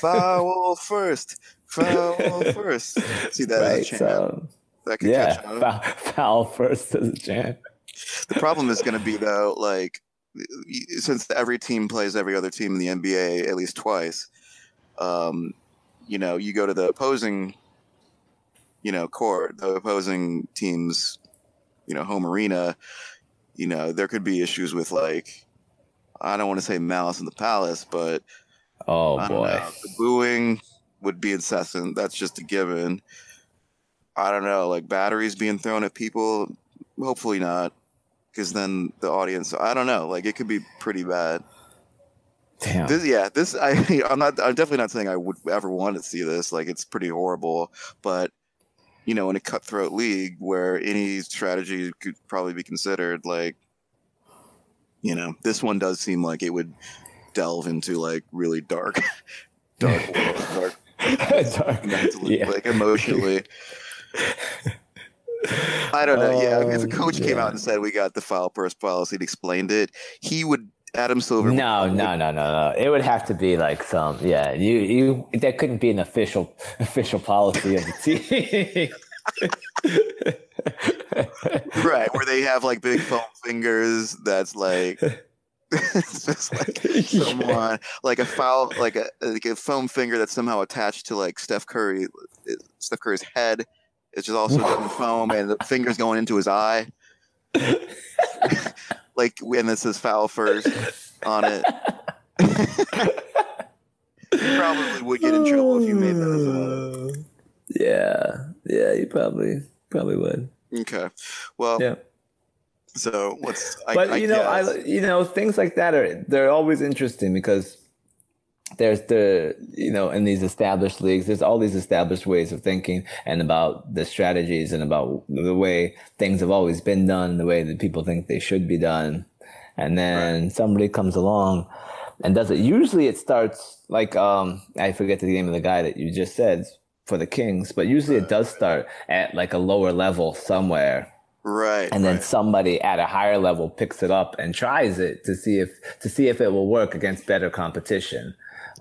Foul first. Foul first. See that as a chant. So that could Yeah, catch on. foul, foul first as a chant. The problem is going to be though, like since every team plays every other team in the NBA at least twice, um, you know, you go to the opposing, you know, court, the opposing team's, you know, home arena. You know, there could be issues with like, I don't want to say malice in the palace, but Oh boy. know. The booing would be incessant. That's just a given. I don't know, like batteries being thrown at people. Hopefully not, because then the audience. I don't know. Like it could be pretty bad. Damn. This, yeah, this. I. I'm not. I'm definitely not saying I would ever want to see this. Like it's pretty horrible. But you know, in a cutthroat league where any strategy could probably be considered, like you know, this one does seem like it would delve into like really dark, dark, dark Dark. mentally, Yeah. like emotionally. I don't know. Yeah, if a coach came out um, and said we got the foul purse policy and explained it, he would. Adam Silver. would- No, no, no, no, no. It would have to be like some, yeah. You, you. There couldn't be an official, official policy of the team. right where they have like big foam fingers. That's like. It's just like someone like a foul like a like a foam finger that's somehow attached to like Steph Curry eh, Steph Curry's head. It's just also in foam and the fingers going into his eye. Like and this is foul first on it. You probably would get in trouble if you made that as well. Oh. Yeah, yeah, you probably probably would. okay. Well Yeah. So what's I, but I you know, guess- I you know things like that are they're always interesting because there's the you know in these established leagues there's all these established ways of thinking and about the strategies and about the way things have always been done the way that people think they should be done. And then somebody comes along and does it. Usually it starts like um i forget the name of the guy that you just said for the kings but usually it does start at like a lower level somewhere right and then right. somebody at a higher level picks it up and tries it to see if to see if it will work against better competition.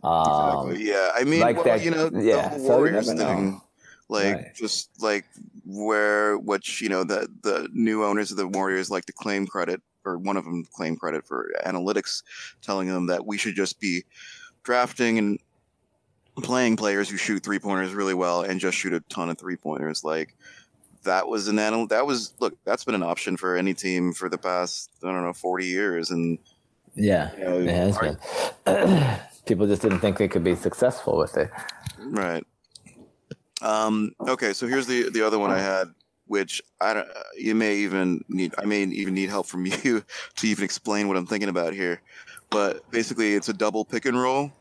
Um, Exactly. Yeah, I mean, like well, that- you know, yeah, the so Warriors know. thing, like Right. just like where which you know the the new owners of the Warriors like to claim credit, or one of them claim credit for analytics, telling them that we should just be drafting and playing players who shoot three pointers really well and just shoot a ton of three pointers. Like that was an anal. That was look. That's been an option for any team for the past I don't know forty years, and yeah, you know, it has are- been. People just didn't think they could be successful with it. Right. Um, okay, so here's the the other one I had, which I don't. You may even need. I may even need help from you to even explain what I'm thinking about here. But basically, it's a double pick and roll,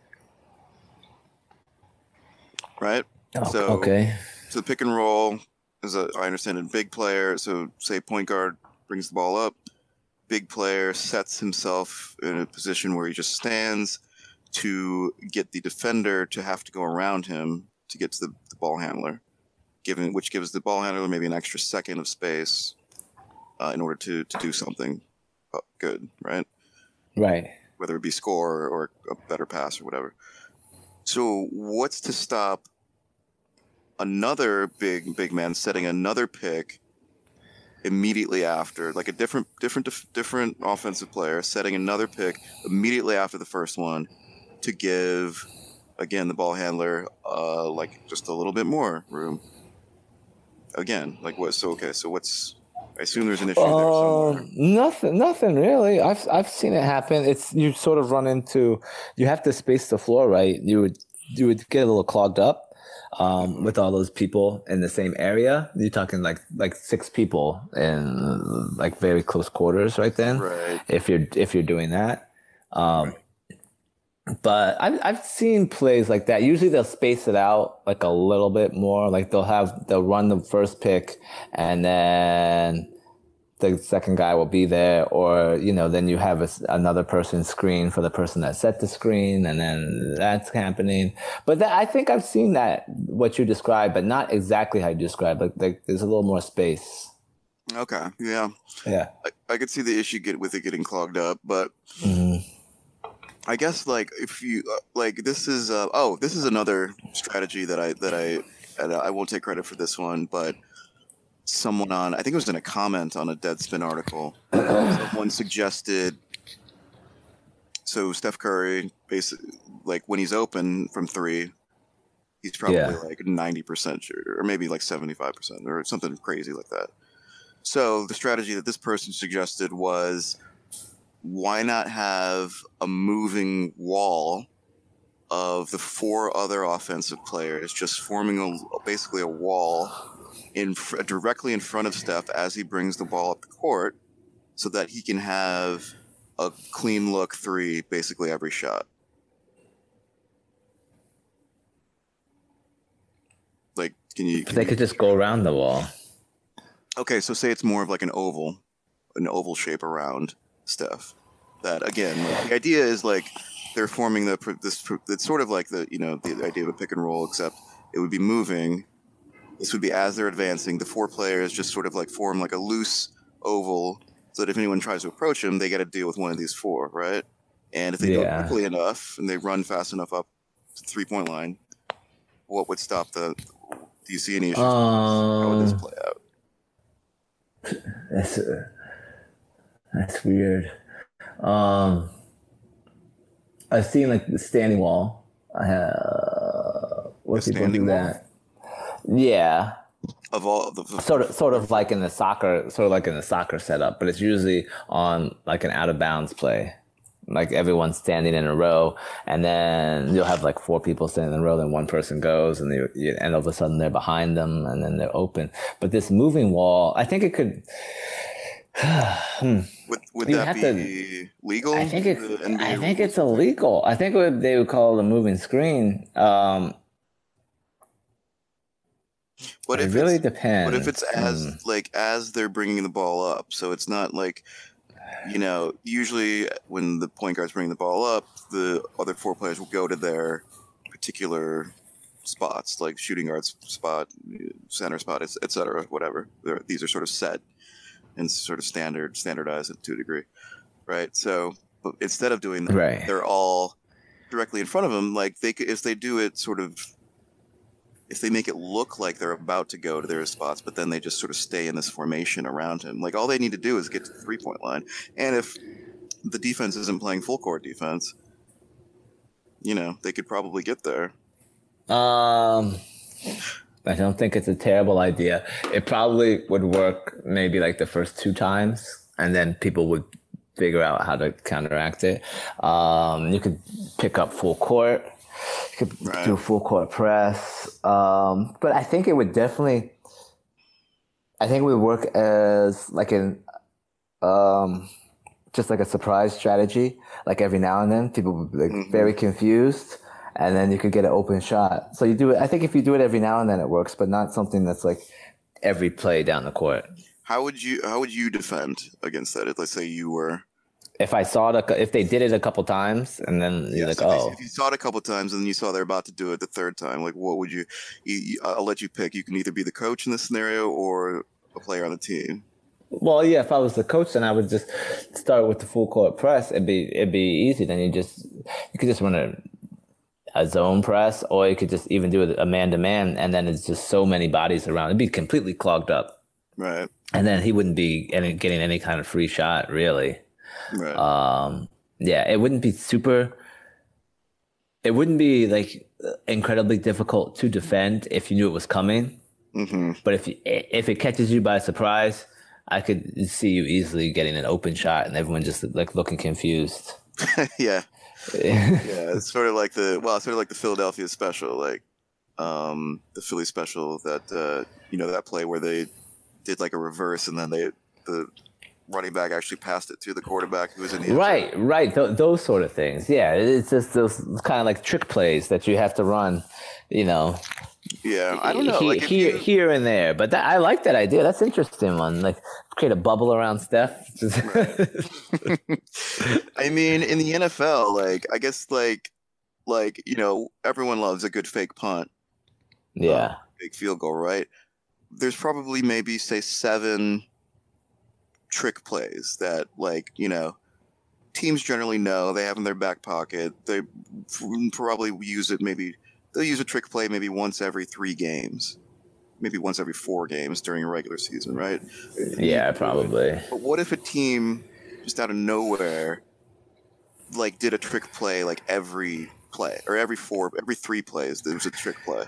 right? So- okay, So the pick and roll is a, I understand, a big player. So say point guard brings the ball up, big player sets himself in a position where he just stands to get the defender to have to go around him to get to the, the ball handler, given which gives the ball handler maybe an extra second of space uh, in order to to do something uh, good, right? right. whether it be score or a better pass or whatever. So what's to stop another big big man setting another pick immediately after, like a different different different offensive player setting another pick immediately after the first one to give again the ball handler uh like just a little bit more room. Again, like what? So okay, so what's? I assume there's an issue there somewhere. Uh, nothing, nothing really. I've I've seen it happen. It's you sort of run into you have to space the floor right. You would you would get a little clogged up um, with all those people in the same area. You're talking like like six people in like very close quarters right then. Right. If you're if you're doing that. Um, But I've I've seen plays like that. Usually they'll space it out like a little bit more. Like they'll have they'll run the first pick and then the second guy will be there, or you know, then you have a another person screen for the person that set the screen, and then that's happening. But that, I think I've seen that what you described, but not exactly how you described. Like, like there's a little more space. Okay. Yeah. Yeah. I, I could see the issue get with it getting clogged up, but Mhm. I guess like if you uh, like this is uh, oh this is another strategy that I that I and I won't take credit for this one, but someone on, I think it was in a comment on a Deadspin article. someone suggested. So Steph Curry, basically, like when he's open from three, he's probably Yeah. like ninety percent shooter, or maybe like seventy five percent, or something crazy like that. So the strategy that this person suggested was, why not have a moving wall of the four other offensive players just forming a basically a wall in fr- directly in front of Steph as he brings the ball up the court, so that he can have a clean look three basically every shot. Like, can you? Can They you could just go around the wall. okay, so say it's more of like an oval, an oval shape around Steph. That again, like, the idea is like they're forming the this. It's sort of like the you know the idea of a pick and roll, except it would be moving. This would be as they're advancing. The four players just sort of like form like a loose oval, so that if anyone tries to approach them, they got to deal with one of these four, right? And if they do it quickly enough and they run fast enough up to the three point line, what would stop the? Do you see any issues? How would this Um, play out? That's uh, that's weird. Um, I've seen like the standing wall. I have what The people standing do wall? that. Yeah, Of all the, the sort of, sort of like in the soccer, sort of like in the soccer setup, but it's usually on like an out of bounds play. Like everyone's standing in a row, and then you'll have like four people standing in a row. Then one person goes, and they, you- and all of a sudden they're behind them, and then they're open. But this moving wall, I think it could. hmm. Would, would You that have to- be legal? I think it. I think it's illegal. I think what they would call it a moving screen. Um, But it if really it's, depends. but if it's as Hmm. like as they're bringing the ball up, so it's not like you know. Usually, when the point guard's bringing the ball up, the other four players will go to their particular spots, like shooting guards spot, center spot, etc. Whatever. They're, these are sort of set and sort of standard, standardized to a degree, right? So, but instead of doing that, right. they're all directly in front of them. Like they, could, if they do it sort of, if they make it look like they're about to go to their spots, but then they just sort of stay in this formation around him. Like all they need to do is get to the three point line, and if the defense isn't playing full court defense, you know they could probably get there. Um, I don't think it's a terrible idea. It probably would work maybe like the first two times, and then people would figure out how to counteract it. Um, you could pick up full court. You could Right. do full court press. Um, but I think it would definitely. I think it would work as like an, um, just like a surprise strategy. Like every now and then, people would be like Mhm. very confused, and then you could get an open shot. So you do it. I think if you do it every now and then, it works, but not something that's like every play down the court. How would you how would you defend against that? If let's say you were If I saw it, a- if they did it a couple times, and then you're Yeah, like, so oh, if you saw it a couple times and then you saw they're about to do it the third time, like what would you, you, you? I'll let you pick. You can either be the coach in this scenario or a player on the team. Well, yeah. If I was the coach, then I would just start with the full court press. It'd be it'd be easy. Then you just you could just run a a zone press, or you could just even do a man to man, and then it's just so many bodies around. It'd be completely clogged up, Right. and then he wouldn't be any, getting any kind of free shot, really. Right. Um, yeah, it wouldn't be super. It wouldn't be like incredibly difficult to defend if you knew it was coming. hmm But if you, if it catches you by surprise, I could see you easily getting an open shot and everyone just like looking confused. yeah. Yeah. It's sort of like the well, sort of like the Philadelphia special, like um, the Philly special that uh, you know that play where they did like a reverse and then they the running back actually passed it to the quarterback who was in the right, right. Th- those sort of things. Yeah, it's just those kind of like trick plays that you have to run. You know, Yeah. I don't know. he- Like here, you, here and there. But that, I like that idea. That's interesting one. Like create a bubble around Steph. I mean, in the NFL, like I guess like like you know everyone loves a good fake punt, yeah. Um, fake field goal, right? There's probably maybe say seven trick plays that like you know teams generally know they have in their back pocket. They probably use it maybe they'll use a trick play maybe once every three games, maybe once every four games during a regular season, right? Yeah, probably. But what if a team just out of nowhere like did a trick play like every play or every four every three plays there was a trick play?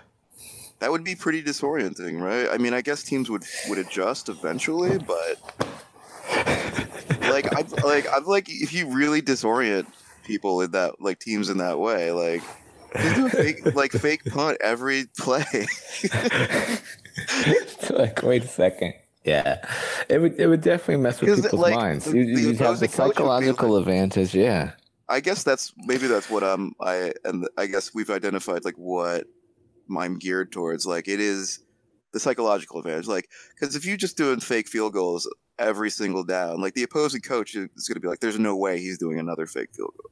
That would be pretty disorienting, right? I mean, I guess teams would would adjust eventually, but like I'm like I'm like if you really disorient people in that like teams in that way, like just do a fake like fake punt every play. like, wait a second. Yeah, it would it would definitely mess with people's like, minds. the- You, the you'd have the opposing coach psychological advantage. Yeah, I guess that's maybe that's what I'm I and I guess we've identified like what I'm geared towards. Like it is the psychological advantage. Like because if you just doing fake field goals every single down, like the opposing coach is going to be like, "There's no way he's doing another fake field goal."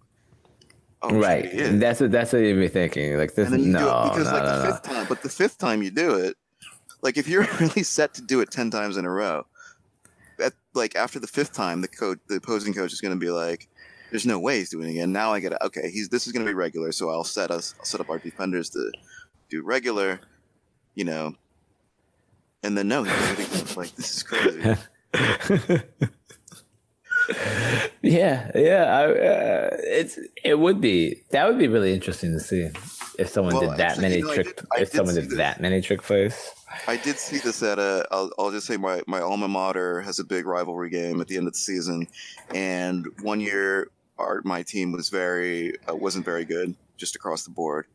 Oh, right. That's what that's what you'd be thinking. Like this. and then you no, because no, like no, the fifth time, but the fifth time you do it, like if you're really set to do it ten times in a row, at like after the fifth time, the coach, the opposing coach is going to be like, "There's no way he's doing it again." Now I get it. Okay, he's this is going to be regular, so I'll set us, I'll set up our defenders to do regular, you know, and then no, he's doing it like this is crazy. Yeah, yeah. I, uh, it's it would be that would be really interesting to see if someone Well, did that actually, many you know, trick did- if did someone did this. that many trick plays. I did see this at a. I'll, I'll just say my my alma mater has a big rivalry game at the end of the season, and one year our my team was very uh, wasn't very good just across the board,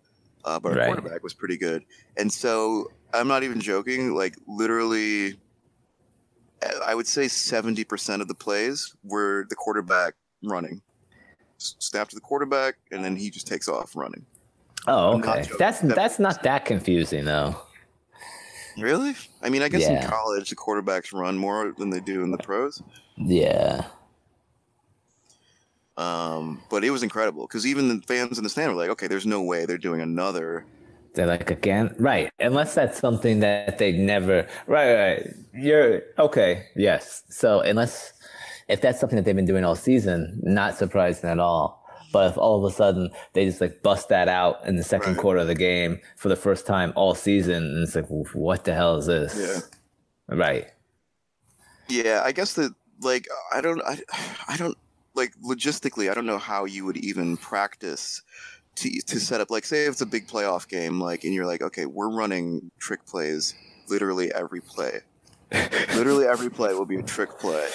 uh, but our Right. quarterback was pretty good, and so I'm not even joking. Like literally, I- would say seventy percent of the plays were the quarterback running, snap to the quarterback, and then he just takes off running. Oh, okay. That's that's not that confusing though. Really? I mean, I guess in college the quarterbacks run more than they do in the pros. Yeah. Um, but it was incredible because even the fans in the stand were like, "Okay, there's no way they're doing another." They're like again, right? Unless that's something that they never, right? Right. You're okay. Yes. So unless if that's something that they've been doing all season, not surprising at all. But if all of a sudden they just like bust that out in the second Right. quarter of the game for the first time all season, and it's like, what the hell is this? Yeah. Right. Yeah, I guess that like I don't, I, I don't like logistically, I don't know how you would even practice to to set up. Like, say if it's a big playoff game, like, and you're like, okay, we're running trick plays literally every play. literally every play will be a trick play.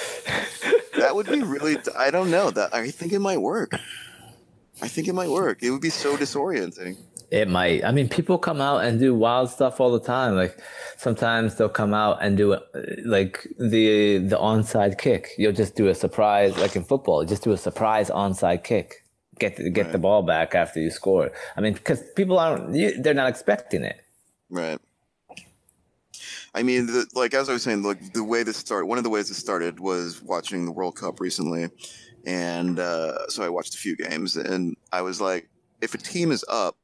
That would be really. I don't know. That I think it might work. I think it might work. It would be so disorienting. It might. I mean, people come out and do wild stuff all the time. Like sometimes they'll come out and do uh, like the the onside kick. You'll just do a surprise, like in football, just do a surprise onside kick. Get the, get the ball back after you score. I mean, because people aren't you, they're not expecting it. Right. I mean, the, like as I was saying, like the way this started, one of the ways this started was watching the World Cup recently, and uh, so I watched a few games, and I was like, if a team is up,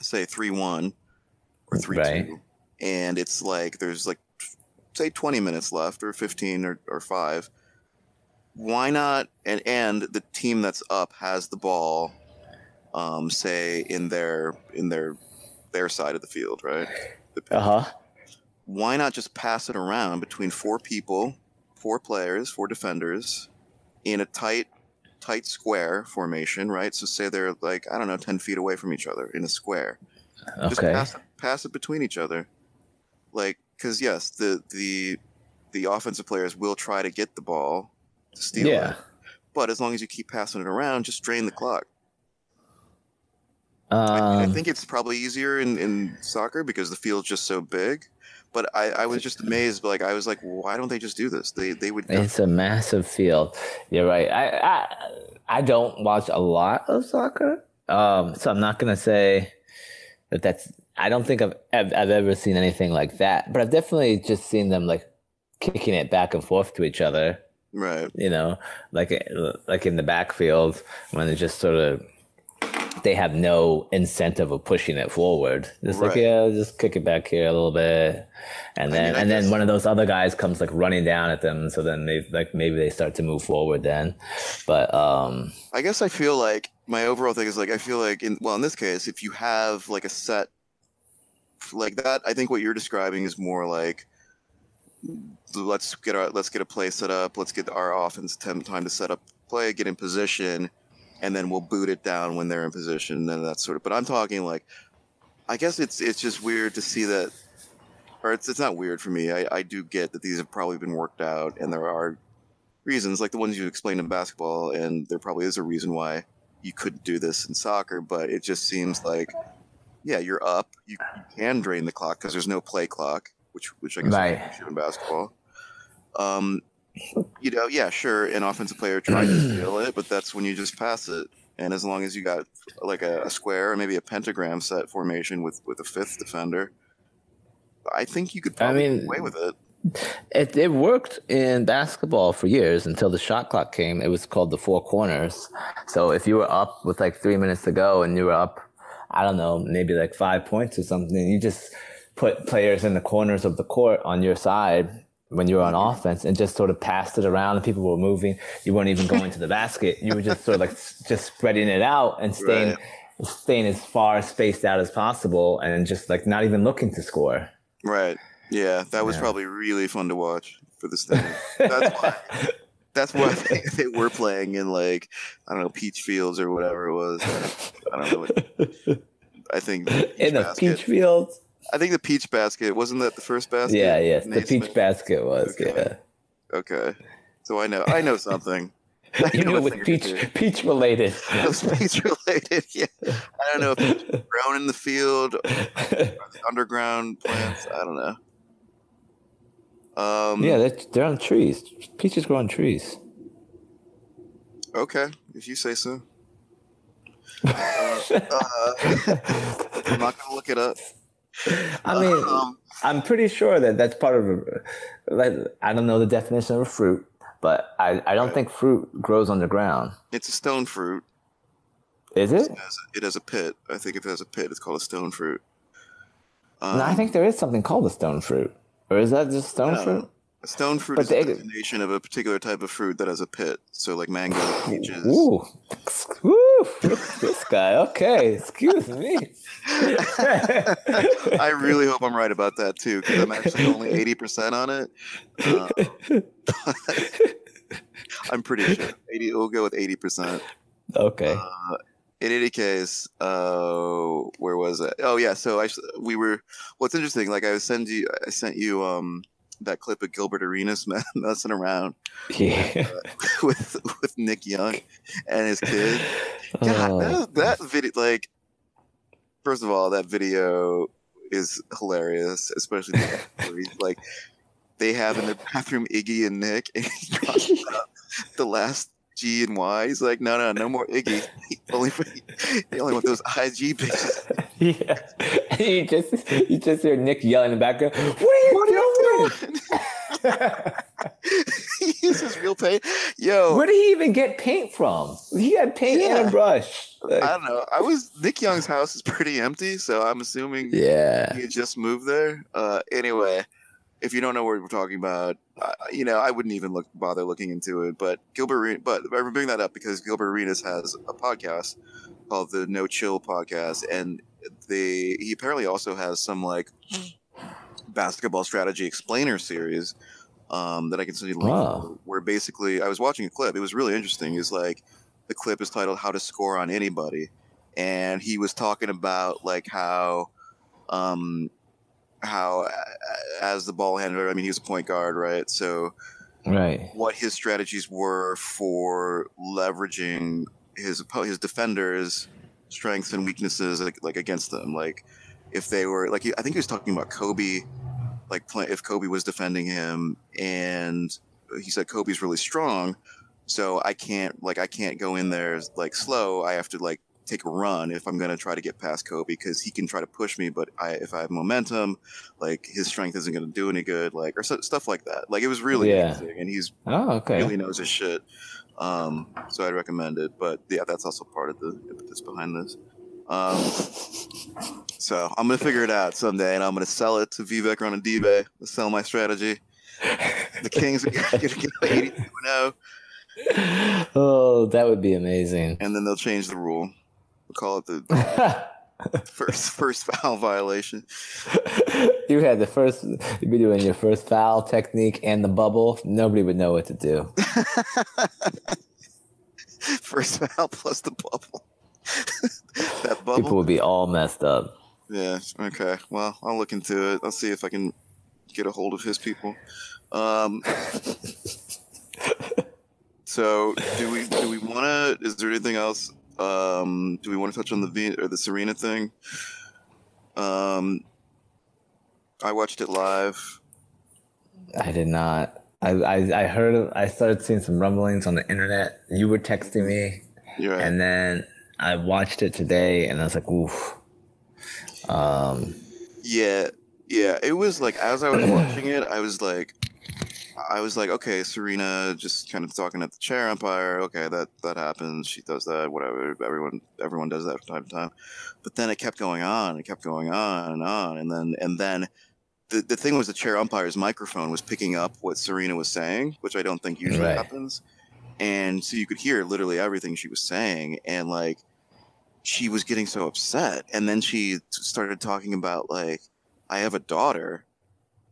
say three one or three Right. two, and it's like there's like say twenty minutes left or fifteen or, or five, why not? And and the team that's up has the ball, um, say in their in their their side of the field, right? Uh huh. Why not just pass it around between four people, four players, four defenders, in a tight, tight square formation, right? So say they're like I don't know, ten feet away from each other in a square. Just Okay. pass it, pass it between each other, like because yes, the the the offensive players will try to get the ball to steal Yeah. it, but as long as you keep passing it around, just drain the clock. I, I Um, think it's probably easier in, in soccer because the field's just so big. But I, I was just amazed. Like I was like, why don't they just do this? They they would. It's a massive field. You're right. I I, I don't watch a lot of soccer, um, so I'm not gonna say that that's. I don't think I've, I've I've ever seen anything like that, but I've definitely just seen them like kicking it back and forth to each other. Right. You know, like like in the backfield when they just sort of they have no incentive of pushing it forward. Just like yeah, just kick it back here a little bit, and I then mean, I and then one of those other guys comes like running down at them. So then they like maybe they start to move forward then, but um I guess I feel like my overall thing is like I feel like in well in this case if you have like a set like that. I think what you're describing is more like let's get our let's get a play set up. Let's get our offense time time to set up play, get in position, and then we'll boot it down when they're in position. And that sort of. But I'm talking like, I guess it's it's just weird to see that, or it's it's not weird for me. I I do get that these have probably been worked out, and there are reasons like the ones you explained in basketball, and there probably is a reason why you couldn't do this in soccer. But it just seems like, yeah, you're up. You, you can drain the clock because there's no play clock, which which I guess Right. is in basketball. Um, you know, yeah, sure, an offensive player tried to steal it, but that's when you just pass it. And as long as you got like a, a square or maybe a pentagram set formation with with a fifth defender, I think you could I probably mean- get away with it. It, it worked in basketball for years until the shot clock came. It was called the four corners. So if you were up with like three minutes to go and you were up, I don't know, maybe like five points or something, you just put players in the corners of the court on your side when you were on offense and just sort of passed it around and people were moving. You weren't even going to the basket. You were just sort of like just spreading it out and staying, staying as far spaced out as possible and just like not even looking to score. Right. Yeah, that was Yeah. probably really fun to watch for this thing. That's why. That's why they, they were playing in like I don't know Peach Fields or whatever it was. I don't know. What, I think in the basket. peach fields. I think the Peach Basket wasn't that the first basket? Yeah, yes, the peach basket was. Okay. Okay, so I know I know something. I you know knew a it was thing or peach peach related. It was peach related. Yeah, I don't know if it's grown in the field, underground plants. I don't know. Um, yeah, they're, they're on trees. Peaches grow on trees. Okay, if you say so. Uh, uh, I'm not gonna look it up. I mean, Um, I'm pretty sure that that's part of a. Like, I don't know the definition of a fruit, but I, I don't Right. think fruit grows on the ground. it's a stone fruit. Is it? It has, it has a pit. I think if it has a pit, it's called a stone fruit. no, I Um, think there is something called a stone fruit. Or is that just stone fruit? a stone fruit but is the a designation of a particular type of fruit that has a pit. So, like mango, peaches. Ooh. Ooh. this guy. Okay. Excuse me. I really hope I'm right about that too, because I'm actually only eighty percent on it. Uh, I'm pretty sure eighty. We'll go with eighty percent. okay. In any case, uh, where was it? Oh yeah, so I we were. What's interesting? Like I was send you, I sent you um that clip of Gilbert Arenas me- messing around Yeah. Uh, with with Nick Young and his kid. God, Oh. that, that video, like, first of all, that video is hilarious, especially the where he's, like they have in the bathroom Iggy and Nick, and he about the last G and Y. He's like, no, no, no more Iggy. He only they only want those IG bitches. Yeah. You just you just hear Nick yelling in the background, What are you doing? he uses real paint. Yo, Where did he even get paint from? He had paint and a brush. Like, I don't know. I was Nick Young's house is pretty empty, so I'm assuming yeah. he just moved there. Uh, anyway, if you don't know what we're talking about, uh, you know, I wouldn't even look bother looking into it. But Gilbert, but I bring that up because Gilbert Arenas has a podcast called the No Chill Podcast, and they he apparently also has some like basketball strategy explainer series um, that I can send you link. Wow. Where basically, I was watching a clip. It was really interesting. Is like the clip is titled "How to Score on Anybody," and he was talking about like how um how as the ball handler i mean he was a point guard right so Right. what his strategies were for leveraging his his defenders strengths and weaknesses like, like against them like if they were like i think he was talking about kobe like if kobe was defending him and he said kobe's really strong so i can't like i can't go in there like slow i have to like take a run if i'm going to try to get past kobe because he can try to push me but I, if i have momentum like his strength isn't going to do any good like or so, stuff like that like it was really Yeah. interesting and he's Oh, okay. really knows his shit. Um, so I'd recommend it. But yeah, that's also part of the impetus behind this. Um, so I'm gonna figure it out someday, and I'm gonna sell it to Vivek Ranadivé. Sell my strategy. The Kings are gonna get 82 and 0, oh, that would be amazing. and then they'll change the rule. We'll call it the first first foul violation. you had the first. You'd be doing your first foul technique and the bubble. Nobody would know what to do. first foul plus the bubble. That bubble. People would be all messed up. Yeah. Okay. Well, I'll look into it. I'll see if I can get a hold of his people. Um, so, do we do we want to? Is there anything else? Um, do we want to touch on the v, or the Serena thing? Um, I watched it live. I did not. I, I, I heard. I started seeing some rumblings on the internet. You were texting me, right. and then I watched it today, and I was like, "Oof." Um, yeah, yeah. It was like as I was watching it, I was like, I was like, okay, Serena just kind of talking at the chair umpire. Okay, that that happens. She does that. Whatever. Everyone everyone does that from time to time. But then it kept going on. It kept going on and on. And then and then the the thing was the chair umpire's microphone was picking up what Serena was saying, which I don't think usually Right. happens. And so you could hear literally everything she was saying, and like she was getting so upset. And then she started talking about like, I have a daughter.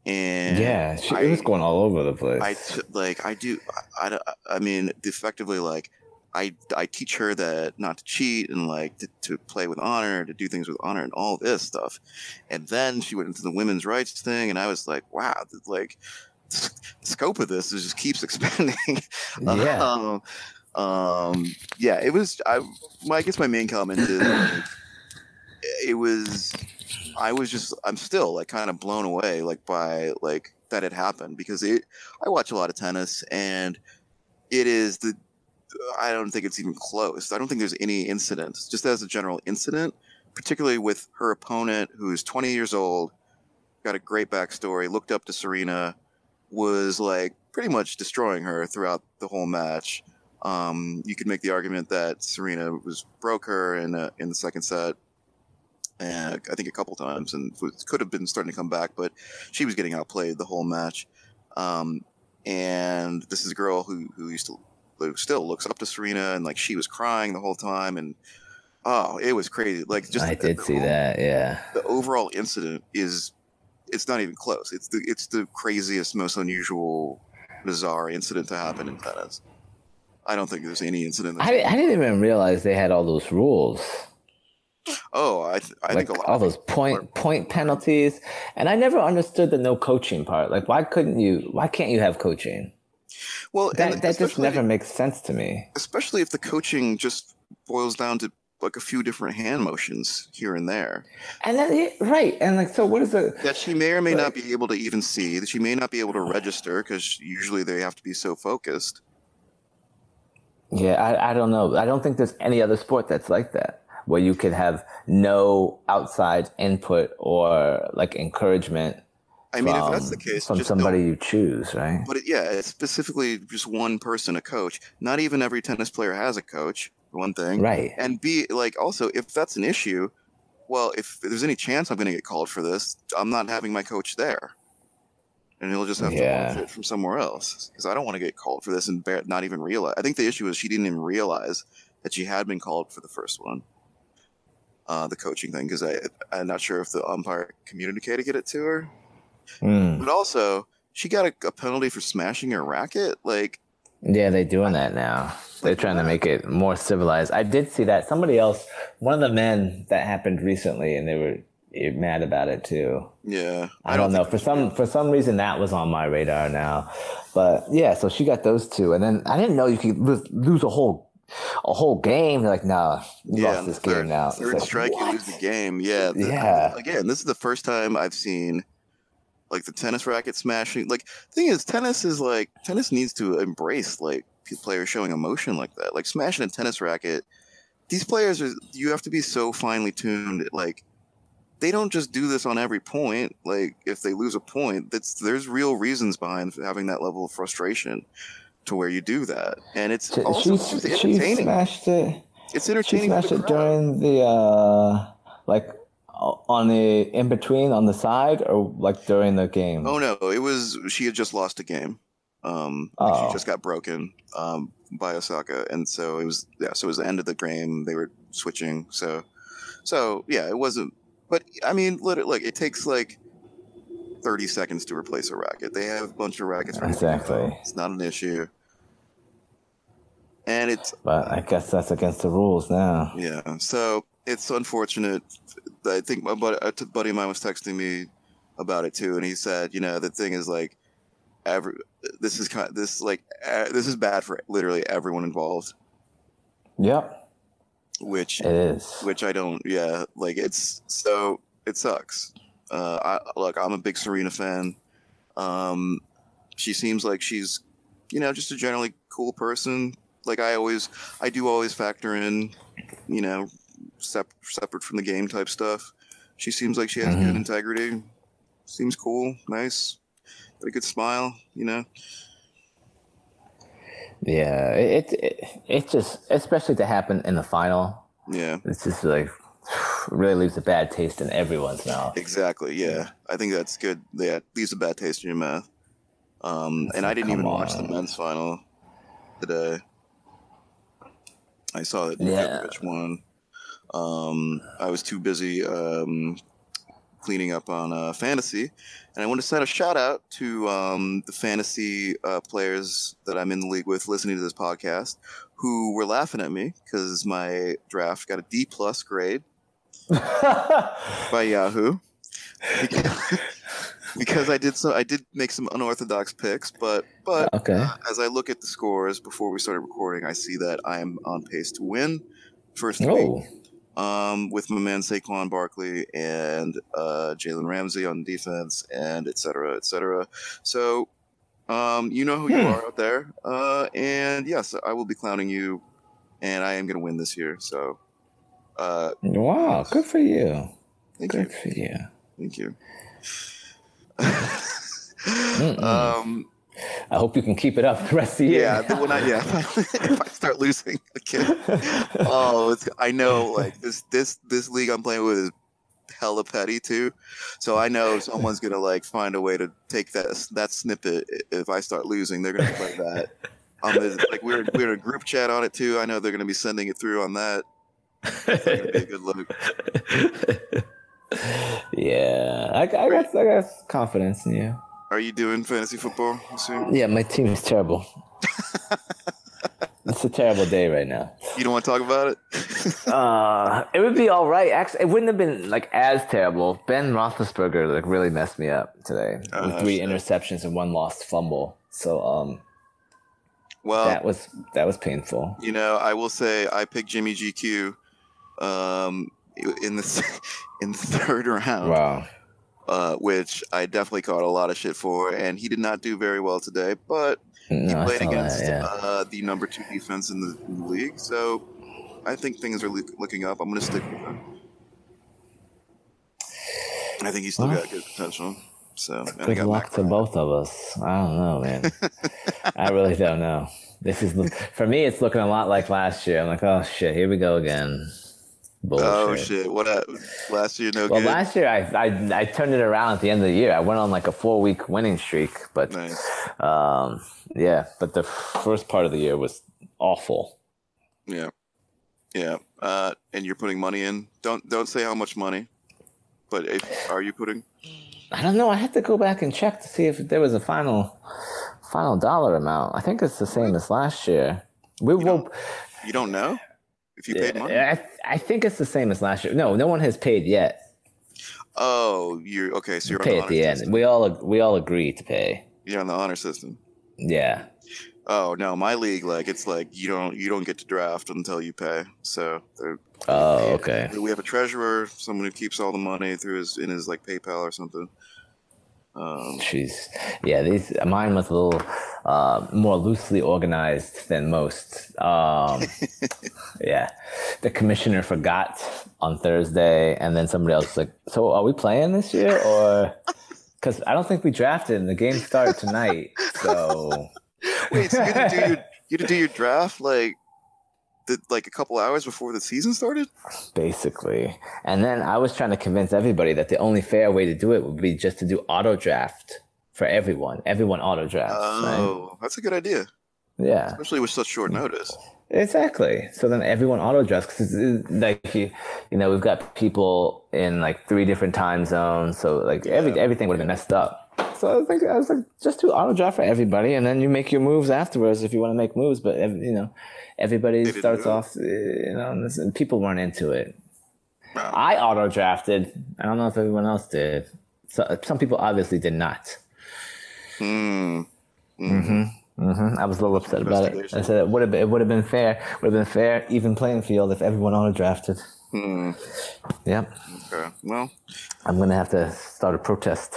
And yeah, she, I- was going all over the place. I t- like I do I, I, I mean effectively like I I teach her that not to cheat and like to, to play with honor to do things with honor and all this stuff and then she went into the women's rights thing and I was like wow like the scope of this is just keeps expanding yeah, um, um yeah it was I my, I guess my main comment is like, it was I was just I'm still like kind of blown away like by like that it happened because it I watch a lot of tennis and it is the I don't think it's even close. I don't think there's any incident just as a general incident, particularly with her opponent who's 20 years old, got a great backstory, looked up to Serena, was like pretty much destroying her throughout the whole match. Um, you could make the argument that Serena was broke her in a, in the second set, and I think a couple times, and could have been starting to come back, but she was getting outplayed the whole match. Um, and this is a girl who who used to who still looks up to Serena, and like she was crying the whole time, and oh, it was crazy. Like just I the- did the see whole- that. Yeah, the overall incident is it's not even close. It's the it's the craziest, most unusual, bizarre incident to happen in tennis. I don't think there's any incident. I, I didn't even realize they had all those rules. oh, I th- I like think a lot all of those point point penalties, and I never understood the no coaching part. Like, why couldn't you? Why can't you have coaching? well That that just never makes sense to me. especially if the coaching just boils down to like a few different hand motions here and there And then right, and like, so what is the? that she may or may not be able to even see that she may not be able to register because usually they have to be so focused Yeah, I, I don't know. I don't think there's any other sport that's like that where you could have no outside input or like encouragement. i mean if that's the case from just somebody you choose, right? but it, yeah it's specifically just one person a coach not even every tennis player has a coach one thing Right. and b like also if that's an issue well if there's any chance i'm going to get called for this i'm not having my coach there and he'll just have Yeah. to watch it from somewhere else because i don't want to get called for this and bear, not even realize i think the issue is she didn't even realize that she had been called for the first one uh, the coaching thing because I I'm not sure if the umpire communicated it to her Mm. but also she got a, a penalty for smashing her racket like Yeah, they're doing that now. They're trying to make it more civilized. I did see that. Somebody else, one of the men that happened recently, and they were eh, mad about it too. yeah I, don't, know. For some for some reason, that was on my radar now. But yeah, so she got those two, and then I didn't know you could lose, lose a whole a whole game. They're like, nah, you yeah, lost this third, game now. Third like, strike, you lose the game. Yeah, the- Yeah. Again, this is the first time I've seen like the tennis racket smashing. Like, thing is, tennis is like tennis needs to embrace like players showing emotion like that. Like smashing a tennis racket. These players are. You have to be so finely tuned. Like, they don't just do this on every point. Like, if they lose a point, that's there's real reasons behind having that level of frustration. To where you do that, and it's She, also she, it's she smashed it. it's entertaining. for smashed it during the uh like on the in between on the side or like during the game. Oh no, it was she had just lost a game. Um, like Oh. she just got broken um, by Osaka, and so it was yeah. So it was the end of the game. They were switching, so So yeah, it wasn't. But I mean, look, it takes like 30 seconds to replace a racket. They have a bunch of rackets. Exactly. It's not an issue. And it's But I guess that's against the rules now. yeah, so it's unfortunate. I think my buddy, a buddy of mine was texting me about it too, and he said, you know, the thing is like, every this is kind this like uh, this is bad for literally everyone involved, Yep, which it is. which I don't. Yeah, like it's so it sucks. Uh, I look, I'm a big Serena fan. Um, she seems like she's, you know, just a generally cool person. Like I always, I do always factor in, you know, sep- separate from the game type stuff. She seems like she has good Mhm. integrity. Seems cool, nice, got a good smile. You know, Yeah, it, it it just especially to happen in the final. yeah, It's just like really leaves a bad taste in everyone's mouth. exactly. Yeah, I think that's good. Yeah, leaves a bad taste in your mouth. Um, and I didn't Come even watch the men's final today. I saw that Yeah. Djokovic won. Um, I was too busy um, cleaning up on uh, fantasy, and I want to send a shout out to um, the fantasy uh, players that I'm in the league with, listening to this podcast, who were laughing at me because my draft got a D plus grade by Yahoo. Because, I did so, I did make some unorthodox picks, but but okay. uh, as I look at the scores before we started recording, I see that I am on pace to win first week Oh, um, with my man Saquon Barkley and uh, Jalen Ramsey on defense, and et cetera, et cetera. So, um, you know who you Hmm. are out there. Uh, and yes, I will be clowning you, and I am going to win this year. So, uh, wow! Good for you. thank you. Good for you. Thank you. Um, I hope you can keep it up the rest of the year. yeah, when I yeah, if I start losing again, oh, it's, I know like this this this league I'm playing with is hella petty too, so I know someone's gonna like find a way to take that that snippet. If I start losing, they're gonna play that. Um, like we're we're in a group chat on it too. I know they're gonna be sending it through on that. Gonna be a good look. yeah, I, I got I got confidence in you. Are you doing fantasy football soon? Yeah, my team is terrible. it's a terrible day right now. You don't want to talk about it? Uh, it would be all right. Actually, it wouldn't have been like as terrible. Ben Roethlisberger like really messed me up today Oh, with three interceptions and one lost fumble. So um, well, that was that was painful. You know, I will say I picked Jimmy GQ um, in the in the third round, Wow. Uh, which I definitely caught a lot of shit for, and he did not do very well today. But he No, I played against that. Yeah. uh, the number two defense in the, in the league, so I think things are look- looking up. I'm going to stick with him. I think he's still Well, got good potential. So Good luck to both of us. I don't know, man. I really don't know. This is for me. It's looking a lot like last year. I'm like, oh shit, here we go again. Bullshit. Oh shit! What uh, last year? No Well, good. last year I, I I turned it around at the end of the year. I went on like a four week winning streak, but Nice. um, yeah. But the first part of the year was awful. Yeah, yeah. Uh, and you're putting money in. Don't don't say how much money, but if, are you putting? I don't know. I had to go back and check to see if there was a final final dollar amount. I think it's the same as last year. We will. You don't know if you paid money. I, I think it's the same as last year. No, no one has paid yet. Oh, you're okay. So you're on pay the at the end. system. We all we all agree to pay. You're on the honor system. Yeah. Oh no, my league like it's like you don't you don't get to draft until you pay. So Oh, okay. we have a treasurer, someone who keeps all the money through his in his like PayPal or something. Um, Jeez. Yeah, these mine was a little uh, more loosely organized than most. Um, yeah, the commissioner forgot on Thursday, and then somebody else was like, "So are we playing this year or?" Because I don't think we drafted, and the game started tonight. So wait, so you to do your you do your draft like the, like a couple hours before the season started? basically, and then I was trying to convince everybody that the only fair way to do it would be just to do auto draft for everyone. Everyone auto drafts. right? Oh, that's a good idea. Yeah. especially with such short notice. Exactly. So then everyone auto drafts because like you, you know we've got people in like three different time zones, so like every Yeah. everything would have been messed up. So I was like, I was like, just do auto draft for everybody, and then you make your moves afterwards if you want to make moves. But you know, everybody starts off. uh, You know, and this- and people weren't into it. No. I auto drafted. I don't know if everyone else did. So, some people obviously did not. Hmm. hmm I was a little upset about it. I said it would have been, it would have been fair. Would have been fair, even playing field if everyone auto drafted. Hmm. Yep. Okay. Well, I'm gonna have to start a protest.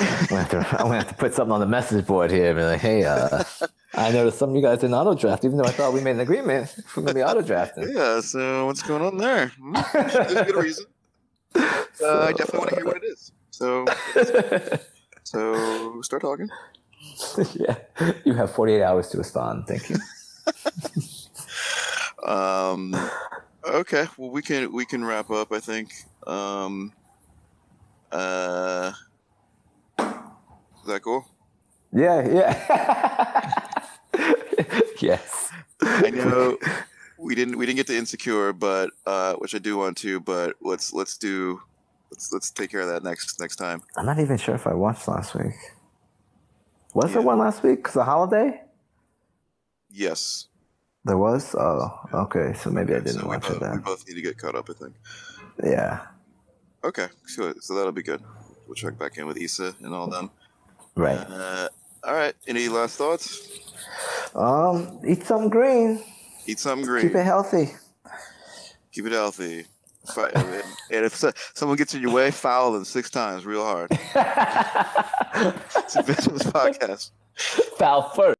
I'm gonna have to, I'm gonna have to put something on the message board here. and Be like, hey, uh, I noticed some of you guys didn't auto draft, even though I thought we made an agreement. We're gonna be auto drafting. yeah. So what's going on there? Hmm, There's a good reason. Uh, I definitely want to hear what it is. So, so start talking. yeah, you have 48 hours to respond. Thank you. Um, okay. Well, we can we can wrap up. I think. Um, uh, is that cool? Yeah, yeah. yes. I know we didn't we didn't get to insecure, but uh, which I do want to. But let's let's do let's let's take care of that next next time. I'm not even sure if I watched last week. Was there one last week? Cause the holiday. Yes. There was. Oh, okay. So maybe I didn't so watch both, it we both need to get caught up. I think. Yeah. Okay. So so that'll be good. We'll check back in with Issa and all them. Right. Uh, all right. Any last thoughts? Um, eat some green. Eat some green. Keep it healthy. Keep it healthy. And if so- someone gets in your way, foul them six times, real hard. It's a Vince's podcast. Foul first.